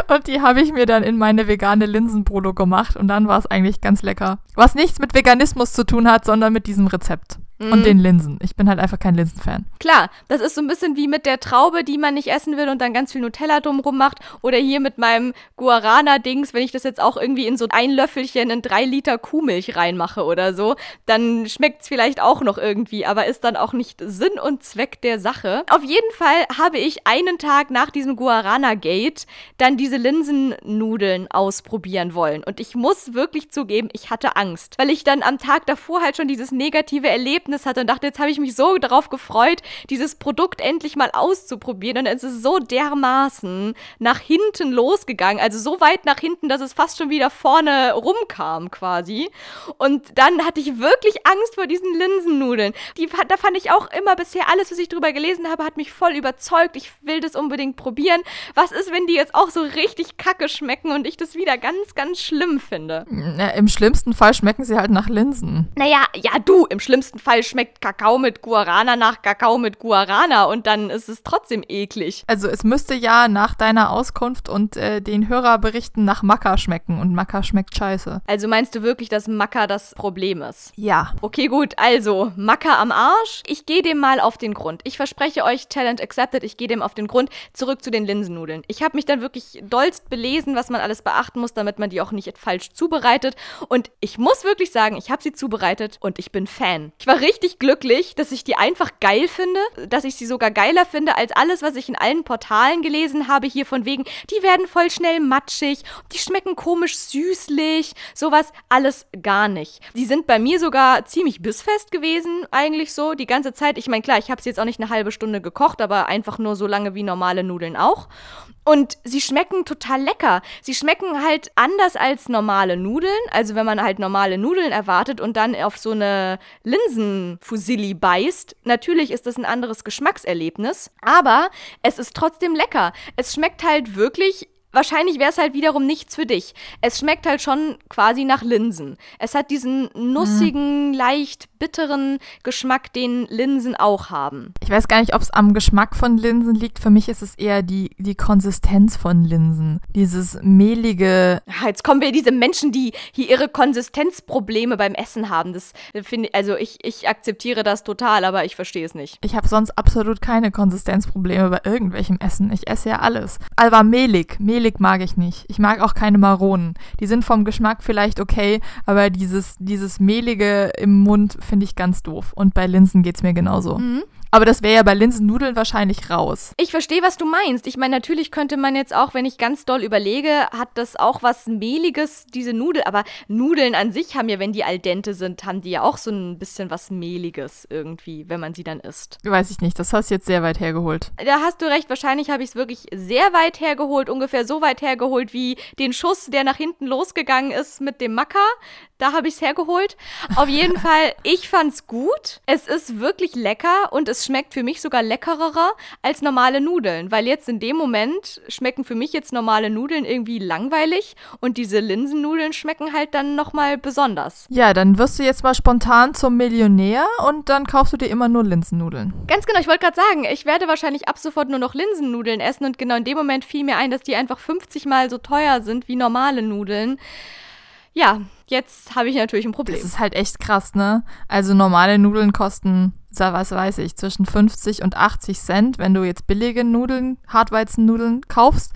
Und die habe ich mir dann in meine vegane Linsenbolo gemacht und dann war es eigentlich ganz lecker. Was nichts mit Veganismus zu tun hat, sondern mit diesem Rezept. Und den Linsen. Ich bin halt einfach kein Linsenfan. Klar, das ist so ein bisschen wie mit der Traube, die man nicht essen will und dann ganz viel Nutella drumrum macht. Oder hier mit meinem Guarana-Dings, wenn ich das jetzt auch irgendwie in so ein Löffelchen in drei Liter Kuhmilch reinmache oder so, dann schmeckt es vielleicht auch noch irgendwie, aber ist dann auch nicht Sinn und Zweck der Sache. Auf jeden Fall habe ich einen Tag nach diesem Guarana-Gate dann diese Linsennudeln ausprobieren wollen. Und ich muss wirklich zugeben, ich hatte Angst, weil ich dann am Tag davor halt schon dieses negative Erlebnis hatte und dachte, jetzt habe ich mich so darauf gefreut, dieses Produkt endlich mal auszuprobieren. Und es ist so dermaßen nach hinten losgegangen, also so weit nach hinten, dass es fast schon wieder vorne rumkam quasi. Und dann hatte ich wirklich Angst vor diesen Linsennudeln. Die, da fand ich auch immer bisher alles, was ich drüber gelesen habe, hat mich voll überzeugt. Ich will das unbedingt probieren. Was ist, wenn die jetzt auch so richtig kacke schmecken und ich das wieder ganz, ganz schlimm finde? Ja, Im schlimmsten Fall schmecken sie halt nach Linsen. Naja, ja, du, im schlimmsten Fall schmeckt Kakao mit Guarana nach Kakao mit Guarana und dann ist es trotzdem eklig. Also es müsste ja nach deiner Auskunft und äh, den Hörerberichten nach Maca schmecken und Maca schmeckt scheiße. Also meinst du wirklich, dass Macker das Problem ist? Ja. Okay, gut, also Macker am Arsch. Ich gehe dem mal auf den Grund. Ich verspreche euch, Talent accepted, ich gehe dem auf den Grund. Zurück zu den Linsennudeln. Ich habe mich dann wirklich dollst belesen, was man alles beachten muss, damit man die auch nicht falsch zubereitet. Und ich muss wirklich sagen, ich habe sie zubereitet und ich bin Fan. Ich war richtig glücklich, dass ich die einfach geil finde, dass ich sie sogar geiler finde als alles, was ich in allen Portalen gelesen habe, hier von wegen, die werden voll schnell matschig, die schmecken komisch süßlich, sowas alles gar nicht. Die sind bei mir sogar ziemlich bissfest gewesen, eigentlich so, die ganze Zeit. Ich meine, klar, ich habe sie jetzt auch nicht eine halbe Stunde gekocht, aber einfach nur so lange wie normale Nudeln auch. Und sie schmecken total lecker. Sie schmecken halt anders als normale Nudeln. Also wenn man halt normale Nudeln erwartet und dann auf so eine Linsenfusilli beißt, natürlich ist das ein anderes Geschmackserlebnis. Aber es ist trotzdem lecker. Es schmeckt halt wirklich wahrscheinlich wäre es halt wiederum nichts für dich. Es schmeckt halt schon quasi nach Linsen. Es hat diesen nussigen, mhm. leicht bitteren Geschmack, den Linsen auch haben. Ich weiß gar nicht, ob es am Geschmack von Linsen liegt. Für mich ist es eher die, die Konsistenz von Linsen. Dieses mehlige. Ja, jetzt kommen wir diese Menschen, die hier ihre Konsistenzprobleme beim Essen haben. Das finde also ich, ich akzeptiere das total, aber ich verstehe es nicht. Ich habe sonst absolut keine Konsistenzprobleme bei irgendwelchem Essen. Ich esse ja alles. Aber mehlig, mehlig mehlig mag ich nicht. Ich mag auch keine Maronen. Die sind vom Geschmack vielleicht okay, aber dieses, dieses mehlige im Mund finde ich ganz doof. Und bei Linsen geht es mir genauso. Mhm. Aber das wäre ja bei Linsennudeln wahrscheinlich raus. Ich verstehe, was du meinst. Ich meine, natürlich könnte man jetzt auch, wenn ich ganz doll überlege, hat das auch was Mehliges, diese Nudel. Aber Nudeln an sich haben ja, wenn die al dente sind, haben die ja auch so ein bisschen was Mehliges irgendwie, wenn man sie dann isst. Weiß ich nicht. Das hast du jetzt sehr weit hergeholt. Da hast du recht. Wahrscheinlich habe ich es wirklich sehr weit hergeholt. Ungefähr so weit hergeholt wie den Schuss, der nach hinten losgegangen ist mit dem Macker. Da habe ich es hergeholt. Auf jeden Fall, ich fand's gut. Es ist wirklich lecker und es schmeckt für mich sogar leckerer als normale Nudeln, weil jetzt in dem Moment schmecken für mich jetzt normale Nudeln irgendwie langweilig und diese Linsennudeln schmecken halt dann nochmal besonders. Ja, dann wirst du jetzt mal spontan zum Millionär und dann kaufst du dir immer nur Linsennudeln. Ganz genau, ich wollte gerade sagen, ich werde wahrscheinlich ab sofort nur noch Linsennudeln essen und genau in dem Moment fiel mir ein, dass die einfach 50 mal so teuer sind wie normale Nudeln. Ja, jetzt habe ich natürlich ein Problem. Das ist halt echt krass, ne? Also normale Nudeln kosten, was weiß ich, zwischen 50 und 80 Cent, wenn du jetzt billige Nudeln, Hartweizennudeln kaufst.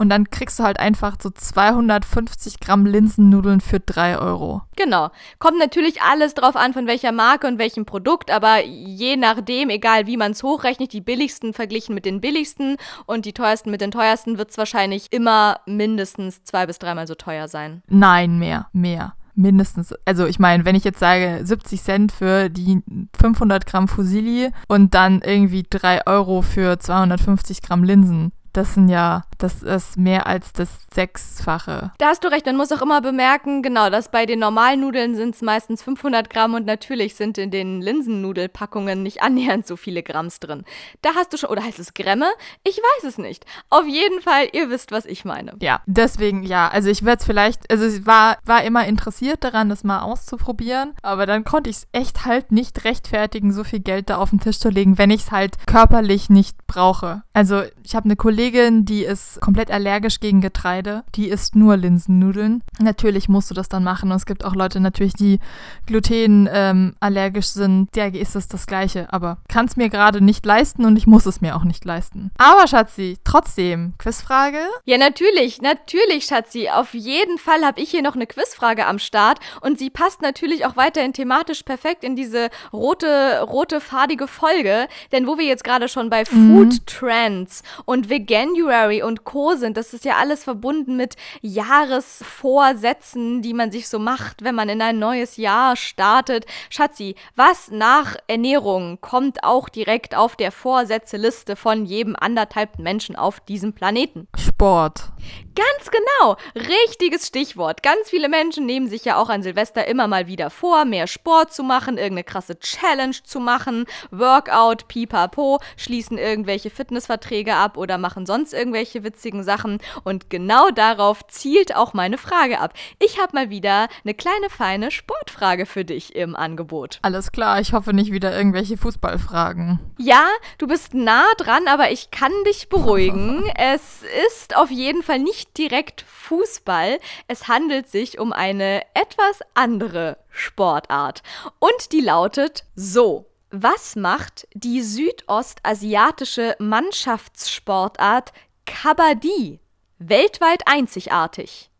Und dann kriegst du halt einfach so 250 Gramm Linsennudeln für 3 Euro. Genau. Kommt natürlich alles drauf an, von welcher Marke und welchem Produkt, aber je nachdem, egal wie man es hochrechnet, die billigsten verglichen mit den billigsten und die teuersten mit den teuersten, wird es wahrscheinlich immer mindestens zwei bis dreimal so teuer sein. Nein, mehr, mehr mindestens, also ich meine, wenn ich jetzt sage 70 Cent für die 500 Gramm Fusilli und dann irgendwie 3 Euro für 250 Gramm Linsen, das sind ja, das ist mehr als das Sechsfache. Da hast du recht. Man muss auch immer bemerken, genau, dass bei den normalen Nudeln sind es meistens 500 Gramm und natürlich sind in den Linsennudelpackungen nicht annähernd so viele Gramms drin. Da hast du schon, oder heißt es Grämme? Ich weiß es nicht. Auf jeden Fall, ihr wisst, was ich meine. Ja, deswegen ja. Also ich werde es vielleicht, also ich war, war immer interessiert daran, das mal auszuprobieren, aber dann konnte ich es echt halt nicht rechtfertigen, so viel Geld da auf den Tisch zu legen, wenn ich es halt körperlich nicht brauche. Also ich habe eine Kollegin, die ist komplett allergisch gegen Getreide. Die isst nur Linsennudeln. Natürlich musst du das dann machen. Und es gibt auch Leute natürlich, die Gluten ähm, allergisch sind. Der ist es das Gleiche. Aber kann es mir gerade nicht leisten und ich muss es mir auch nicht leisten. Aber Schatzi, trotzdem, Quizfrage? Ja, natürlich, natürlich, Schatzi. Auf jeden Fall habe ich hier noch eine Quizfrage am Start. Und sie passt natürlich auch weiterhin thematisch perfekt in diese rote, rote, fadige Folge. Denn wo wir jetzt gerade schon bei mhm. Food Trends und Veganuary und Co. sind. Das ist ja alles verbunden mit Jahresvorsätzen, die man sich so macht, wenn man in ein neues Jahr startet. Schatzi, was nach Ernährung kommt auch direkt auf der Vorsätzeliste von jedem anderthalb Menschen auf diesem Planeten? Sport. Ganz genau, richtiges Stichwort. Ganz viele Menschen nehmen sich ja auch an Silvester immer mal wieder vor, mehr Sport zu machen, irgendeine krasse Challenge zu machen, Workout, pipapo, schließen irgendwelche Fitnessverträge ab oder machen sonst irgendwelche witzigen Sachen. Und genau darauf zielt auch meine Frage ab. Ich habe mal wieder eine kleine feine Sportfrage für dich im Angebot. Alles klar, ich hoffe nicht wieder irgendwelche Fußballfragen. Ja, du bist nah dran, aber ich kann dich beruhigen. es ist auf jeden Fall nicht direkt Fußball. Es handelt sich um eine etwas andere Sportart. Und die lautet so. Was macht die südostasiatische Mannschaftssportart Kabaddi weltweit einzigartig?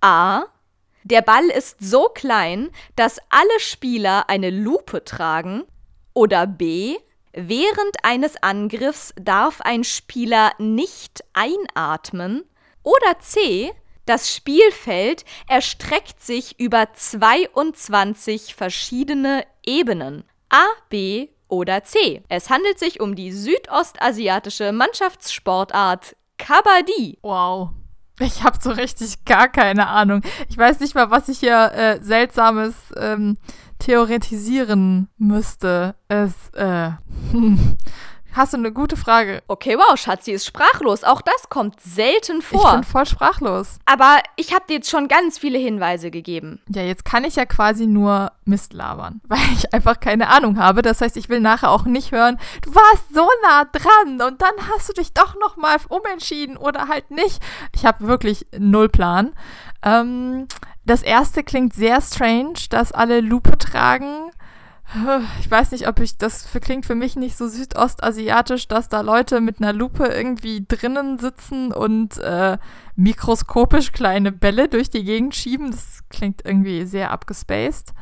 A. Der Ball ist so klein, dass alle Spieler eine Lupe tragen. Oder B. Während eines Angriffs darf ein Spieler nicht einatmen. Oder C. Das Spielfeld erstreckt sich über 22 verschiedene Ebenen. A, B oder C. Es handelt sich um die südostasiatische Mannschaftssportart Kabaddi. Wow. Ich habe so richtig gar keine Ahnung. Ich weiß nicht mal, was ich hier äh, seltsames ähm, theoretisieren müsste. Es, äh, Hast du eine gute Frage? Okay, wow, Schatzi ist sprachlos. Auch das kommt selten vor. Ich bin voll sprachlos. Aber ich habe dir jetzt schon ganz viele Hinweise gegeben. Ja, jetzt kann ich ja quasi nur Mist labern, weil ich einfach keine Ahnung habe. Das heißt, ich will nachher auch nicht hören, du warst so nah dran und dann hast du dich doch noch mal umentschieden oder halt nicht. Ich habe wirklich null Plan. Ähm, das erste klingt sehr strange, dass alle Lupe tragen. Ich weiß nicht, ob ich, das klingt für mich nicht so südostasiatisch, dass da Leute mit einer Lupe irgendwie drinnen sitzen und äh, mikroskopisch kleine Bälle durch die Gegend schieben. Das klingt irgendwie sehr abgespaced.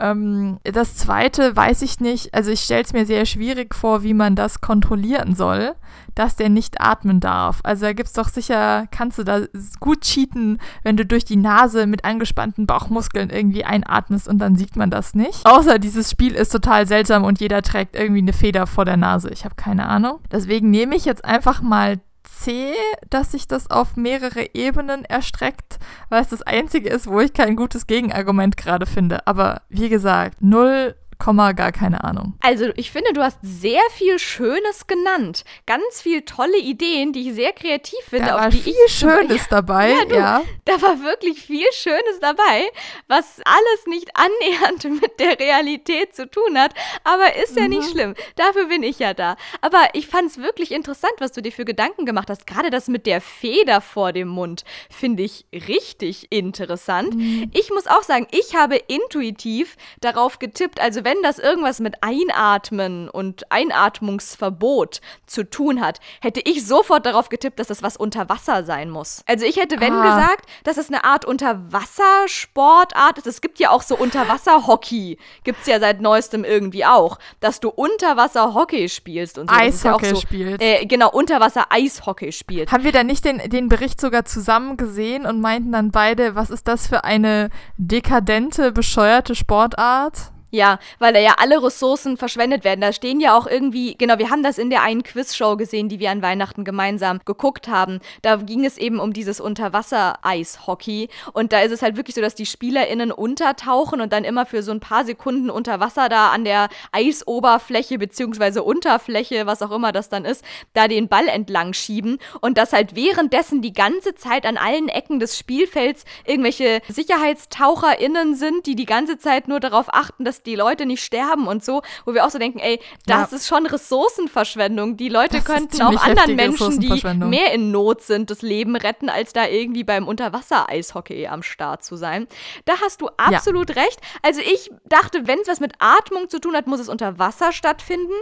Ähm, das zweite weiß ich nicht, also ich stelle es mir sehr schwierig vor, wie man das kontrollieren soll, dass der nicht atmen darf. Also da gibt es doch sicher, kannst du da gut cheaten, wenn du durch die Nase mit angespannten Bauchmuskeln irgendwie einatmest und dann sieht man das nicht. Außer dieses Spiel ist total seltsam und jeder trägt irgendwie eine Feder vor der Nase. Ich habe keine Ahnung. Deswegen nehme ich jetzt einfach mal C, dass sich das auf mehrere Ebenen erstreckt, weil es das einzige ist, wo ich kein gutes Gegenargument gerade finde. Aber wie gesagt, null Komma, gar keine Ahnung. Also, ich finde, du hast sehr viel Schönes genannt. Ganz viel tolle Ideen, die ich sehr kreativ finde. Da war viel Schönes dabei, ja, du, ja. Da war wirklich viel Schönes dabei, was alles nicht annähernd mit der Realität zu tun hat. Aber ist ja mhm. nicht schlimm. Dafür bin ich ja da. Aber ich fand es wirklich interessant, was du dir für Gedanken gemacht hast. Gerade das mit der Feder vor dem Mund finde ich richtig interessant. Mhm. Ich muss auch sagen, ich habe intuitiv darauf getippt, also wenn das irgendwas mit Einatmen und Einatmungsverbot zu tun hat, hätte ich sofort darauf getippt, dass das was unter Wasser sein muss. Also ich hätte, wenn ah. gesagt, dass es eine Art Unterwassersportart ist. Es gibt ja auch so Unterwasserhockey. Gibt es ja seit neuestem irgendwie auch. Dass du Unterwasserhockey spielst und so. Eishockey ja so, spielst. Äh, genau, Unterwasser-Eishockey spielst. Haben wir da nicht den, den Bericht sogar zusammen gesehen und meinten dann beide, was ist das für eine dekadente, bescheuerte Sportart? Ja, weil da ja alle Ressourcen verschwendet werden. Da stehen ja auch irgendwie, genau, wir haben das in der einen Quizshow gesehen, die wir an Weihnachten gemeinsam geguckt haben. Da ging es eben um dieses Unterwasser-Eishockey. Und da ist es halt wirklich so, dass die SpielerInnen untertauchen und dann immer für so ein paar Sekunden unter Wasser da an der Eisoberfläche beziehungsweise Unterfläche, was auch immer das dann ist, da den Ball entlang schieben. Und dass halt währenddessen die ganze Zeit an allen Ecken des Spielfelds irgendwelche SicherheitstaucherInnen sind, die die ganze Zeit nur darauf achten, dass dass die Leute nicht sterben und so, wo wir auch so denken, ey, das ja. ist schon Ressourcenverschwendung. Die Leute das könnten auch anderen Menschen, die mehr in Not sind, das Leben retten, als da irgendwie beim Unterwasser-Eishockey am Start zu sein. Da hast du absolut ja. recht. Also ich dachte, wenn es was mit Atmung zu tun hat, muss es unter Wasser stattfinden.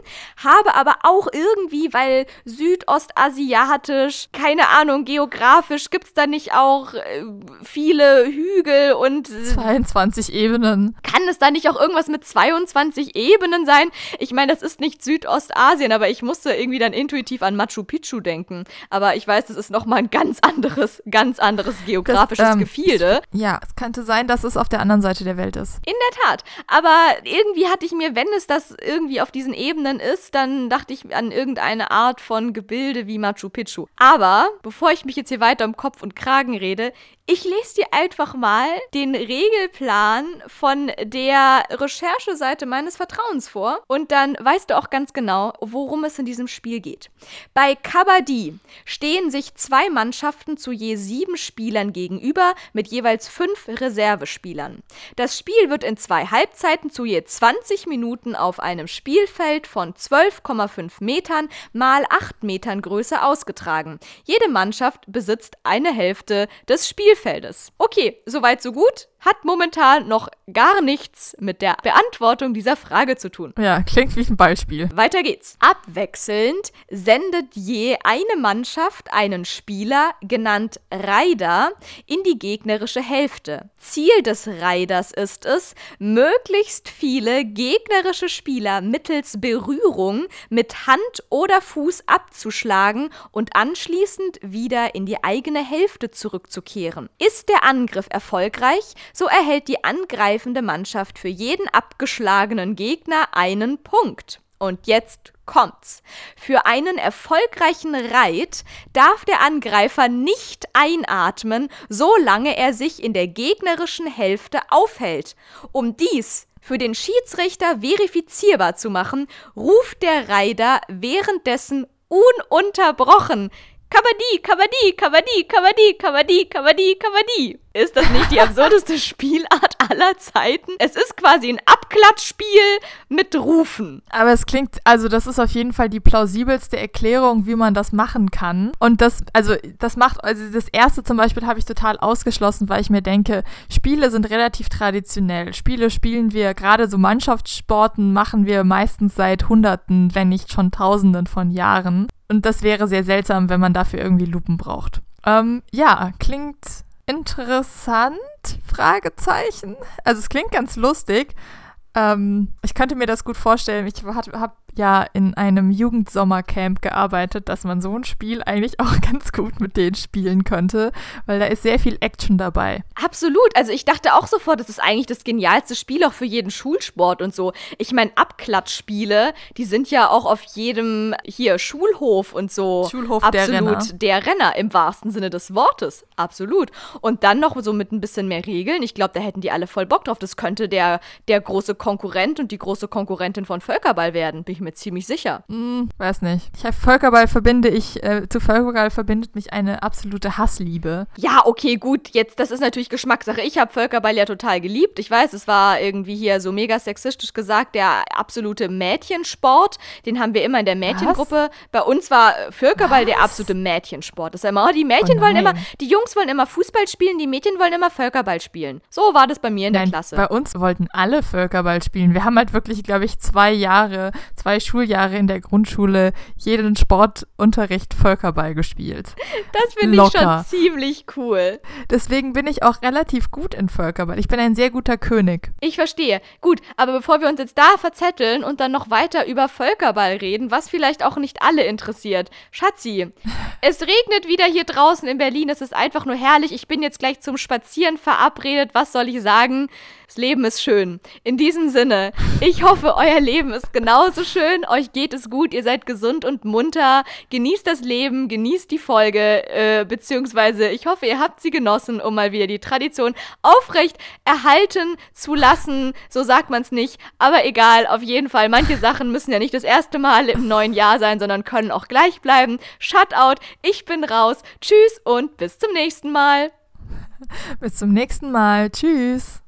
Habe aber auch irgendwie, weil südostasiatisch, keine Ahnung, geografisch gibt es da nicht auch äh, viele Hügel und 22 Ebenen. Kann es da nicht auch irgendwas irgendwas mit 22 Ebenen sein. Ich meine, das ist nicht Südostasien, aber ich musste irgendwie dann intuitiv an Machu Picchu denken. Aber ich weiß, das ist nochmal ein ganz anderes, ganz anderes geografisches das, ähm, Gefilde. Ja, es könnte sein, dass es auf der anderen Seite der Welt ist. In der Tat. Aber irgendwie hatte ich mir, wenn es das irgendwie auf diesen Ebenen ist, dann dachte ich an irgendeine Art von Gebilde wie Machu Picchu. Aber bevor ich mich jetzt hier weiter um Kopf und Kragen rede, ich lese dir einfach mal den Regelplan von der Rechercheseite meines Vertrauens vor und dann weißt du auch ganz genau, worum es in diesem Spiel geht. Bei Kabaddi stehen sich zwei Mannschaften zu je sieben Spielern gegenüber mit jeweils fünf Reservespielern. Das Spiel wird in zwei Halbzeiten zu je 20 Minuten auf einem Spielfeld von 12,5 Metern mal 8 Metern Größe ausgetragen. Jede Mannschaft besitzt eine Hälfte des Spielfeldes. Okay, soweit so gut hat momentan noch gar nichts mit der Beantwortung dieser Frage zu tun. Ja, klingt wie ein Beispiel. Weiter geht's. Abwechselnd sendet je eine Mannschaft einen Spieler, genannt Raider, in die gegnerische Hälfte. Ziel des Raiders ist es, möglichst viele gegnerische Spieler mittels Berührung mit Hand oder Fuß abzuschlagen und anschließend wieder in die eigene Hälfte zurückzukehren. Ist der Angriff erfolgreich, so erhält die angreifende Mannschaft für jeden abgeschlagenen Gegner einen Punkt. Und jetzt kommt's. Für einen erfolgreichen Reit darf der Angreifer nicht einatmen, solange er sich in der gegnerischen Hälfte aufhält. Um dies für den Schiedsrichter verifizierbar zu machen, ruft der Reiter währenddessen ununterbrochen Kabaddi, Kabaddi, Kabaddi, Kabaddi, Kabaddi, Kabaddi, Kabaddi. Ist das nicht die absurdeste Spielart aller Zeiten? Es ist quasi ein Abklatschspiel mit Rufen. Aber es klingt, also das ist auf jeden Fall die plausibelste Erklärung, wie man das machen kann. Und das, also das macht, also das erste zum Beispiel habe ich total ausgeschlossen, weil ich mir denke, Spiele sind relativ traditionell. Spiele spielen wir, gerade so Mannschaftssporten machen wir meistens seit Hunderten, wenn nicht schon Tausenden von Jahren. Und das wäre sehr seltsam, wenn man dafür irgendwie Lupen braucht. Ähm, ja, klingt interessant? Fragezeichen. Also es klingt ganz lustig. Ähm, ich könnte mir das gut vorstellen. Ich habe ja in einem Jugendsommercamp gearbeitet, dass man so ein Spiel eigentlich auch ganz gut mit denen spielen könnte, weil da ist sehr viel Action dabei. Absolut. Also ich dachte auch sofort, das ist eigentlich das genialste Spiel auch für jeden Schulsport und so. Ich meine, Abklatschspiele, die sind ja auch auf jedem hier Schulhof und so. Schulhof absolut der Renner. der Renner im wahrsten Sinne des Wortes. Absolut. Und dann noch so mit ein bisschen mehr Regeln. Ich glaube, da hätten die alle voll Bock drauf. Das könnte der, der große Konkurrent und die große Konkurrentin von Völkerball werden, bin ich mir ziemlich sicher. Hm, weiß nicht. Ich Völkerball verbinde ich, äh, zu Völkerball verbindet mich eine absolute Hassliebe. Ja, okay, gut, jetzt, das ist natürlich Geschmackssache. Ich habe Völkerball ja total geliebt. Ich weiß, es war irgendwie hier so mega sexistisch gesagt, der absolute Mädchensport. Den haben wir immer in der Mädchengruppe. Bei uns war Völkerball Was? der absolute Mädchensport. Das ist immer, oh, die Mädchen oh wollen immer, die Jungs wollen immer Fußball spielen, die Mädchen wollen immer Völkerball spielen. So war das bei mir in Nein, der Klasse. Bei uns wollten alle Völkerball spielen. Wir haben halt wirklich, glaube ich, zwei Jahre, zwei Schuljahre in der Grundschule jeden Sportunterricht Völkerball gespielt. Das finde ich schon ziemlich cool. Deswegen bin ich auch relativ gut in Völkerball. Ich bin ein sehr guter König. Ich verstehe. Gut, aber bevor wir uns jetzt da verzetteln und dann noch weiter über Völkerball reden, was vielleicht auch nicht alle interessiert. Schatzi, es regnet wieder hier draußen in Berlin. Es ist einfach nur herrlich. Ich bin jetzt gleich zum Spazieren verabredet. Was soll ich sagen? Das Leben ist schön. In diesem Sinne, ich hoffe, euer Leben ist genauso schön. Euch geht es gut. Ihr seid gesund und munter. Genießt das Leben, genießt die Folge, äh, beziehungsweise ich hoffe, ihr habt sie genossen, um mal wieder die Tradition aufrecht erhalten zu lassen. So sagt man es nicht. Aber egal, auf jeden Fall. Manche Sachen müssen ja nicht das erste Mal im neuen Jahr sein, sondern können auch gleich bleiben. Shutout, ich bin raus. Tschüss und bis zum nächsten Mal. bis zum nächsten Mal. Tschüss.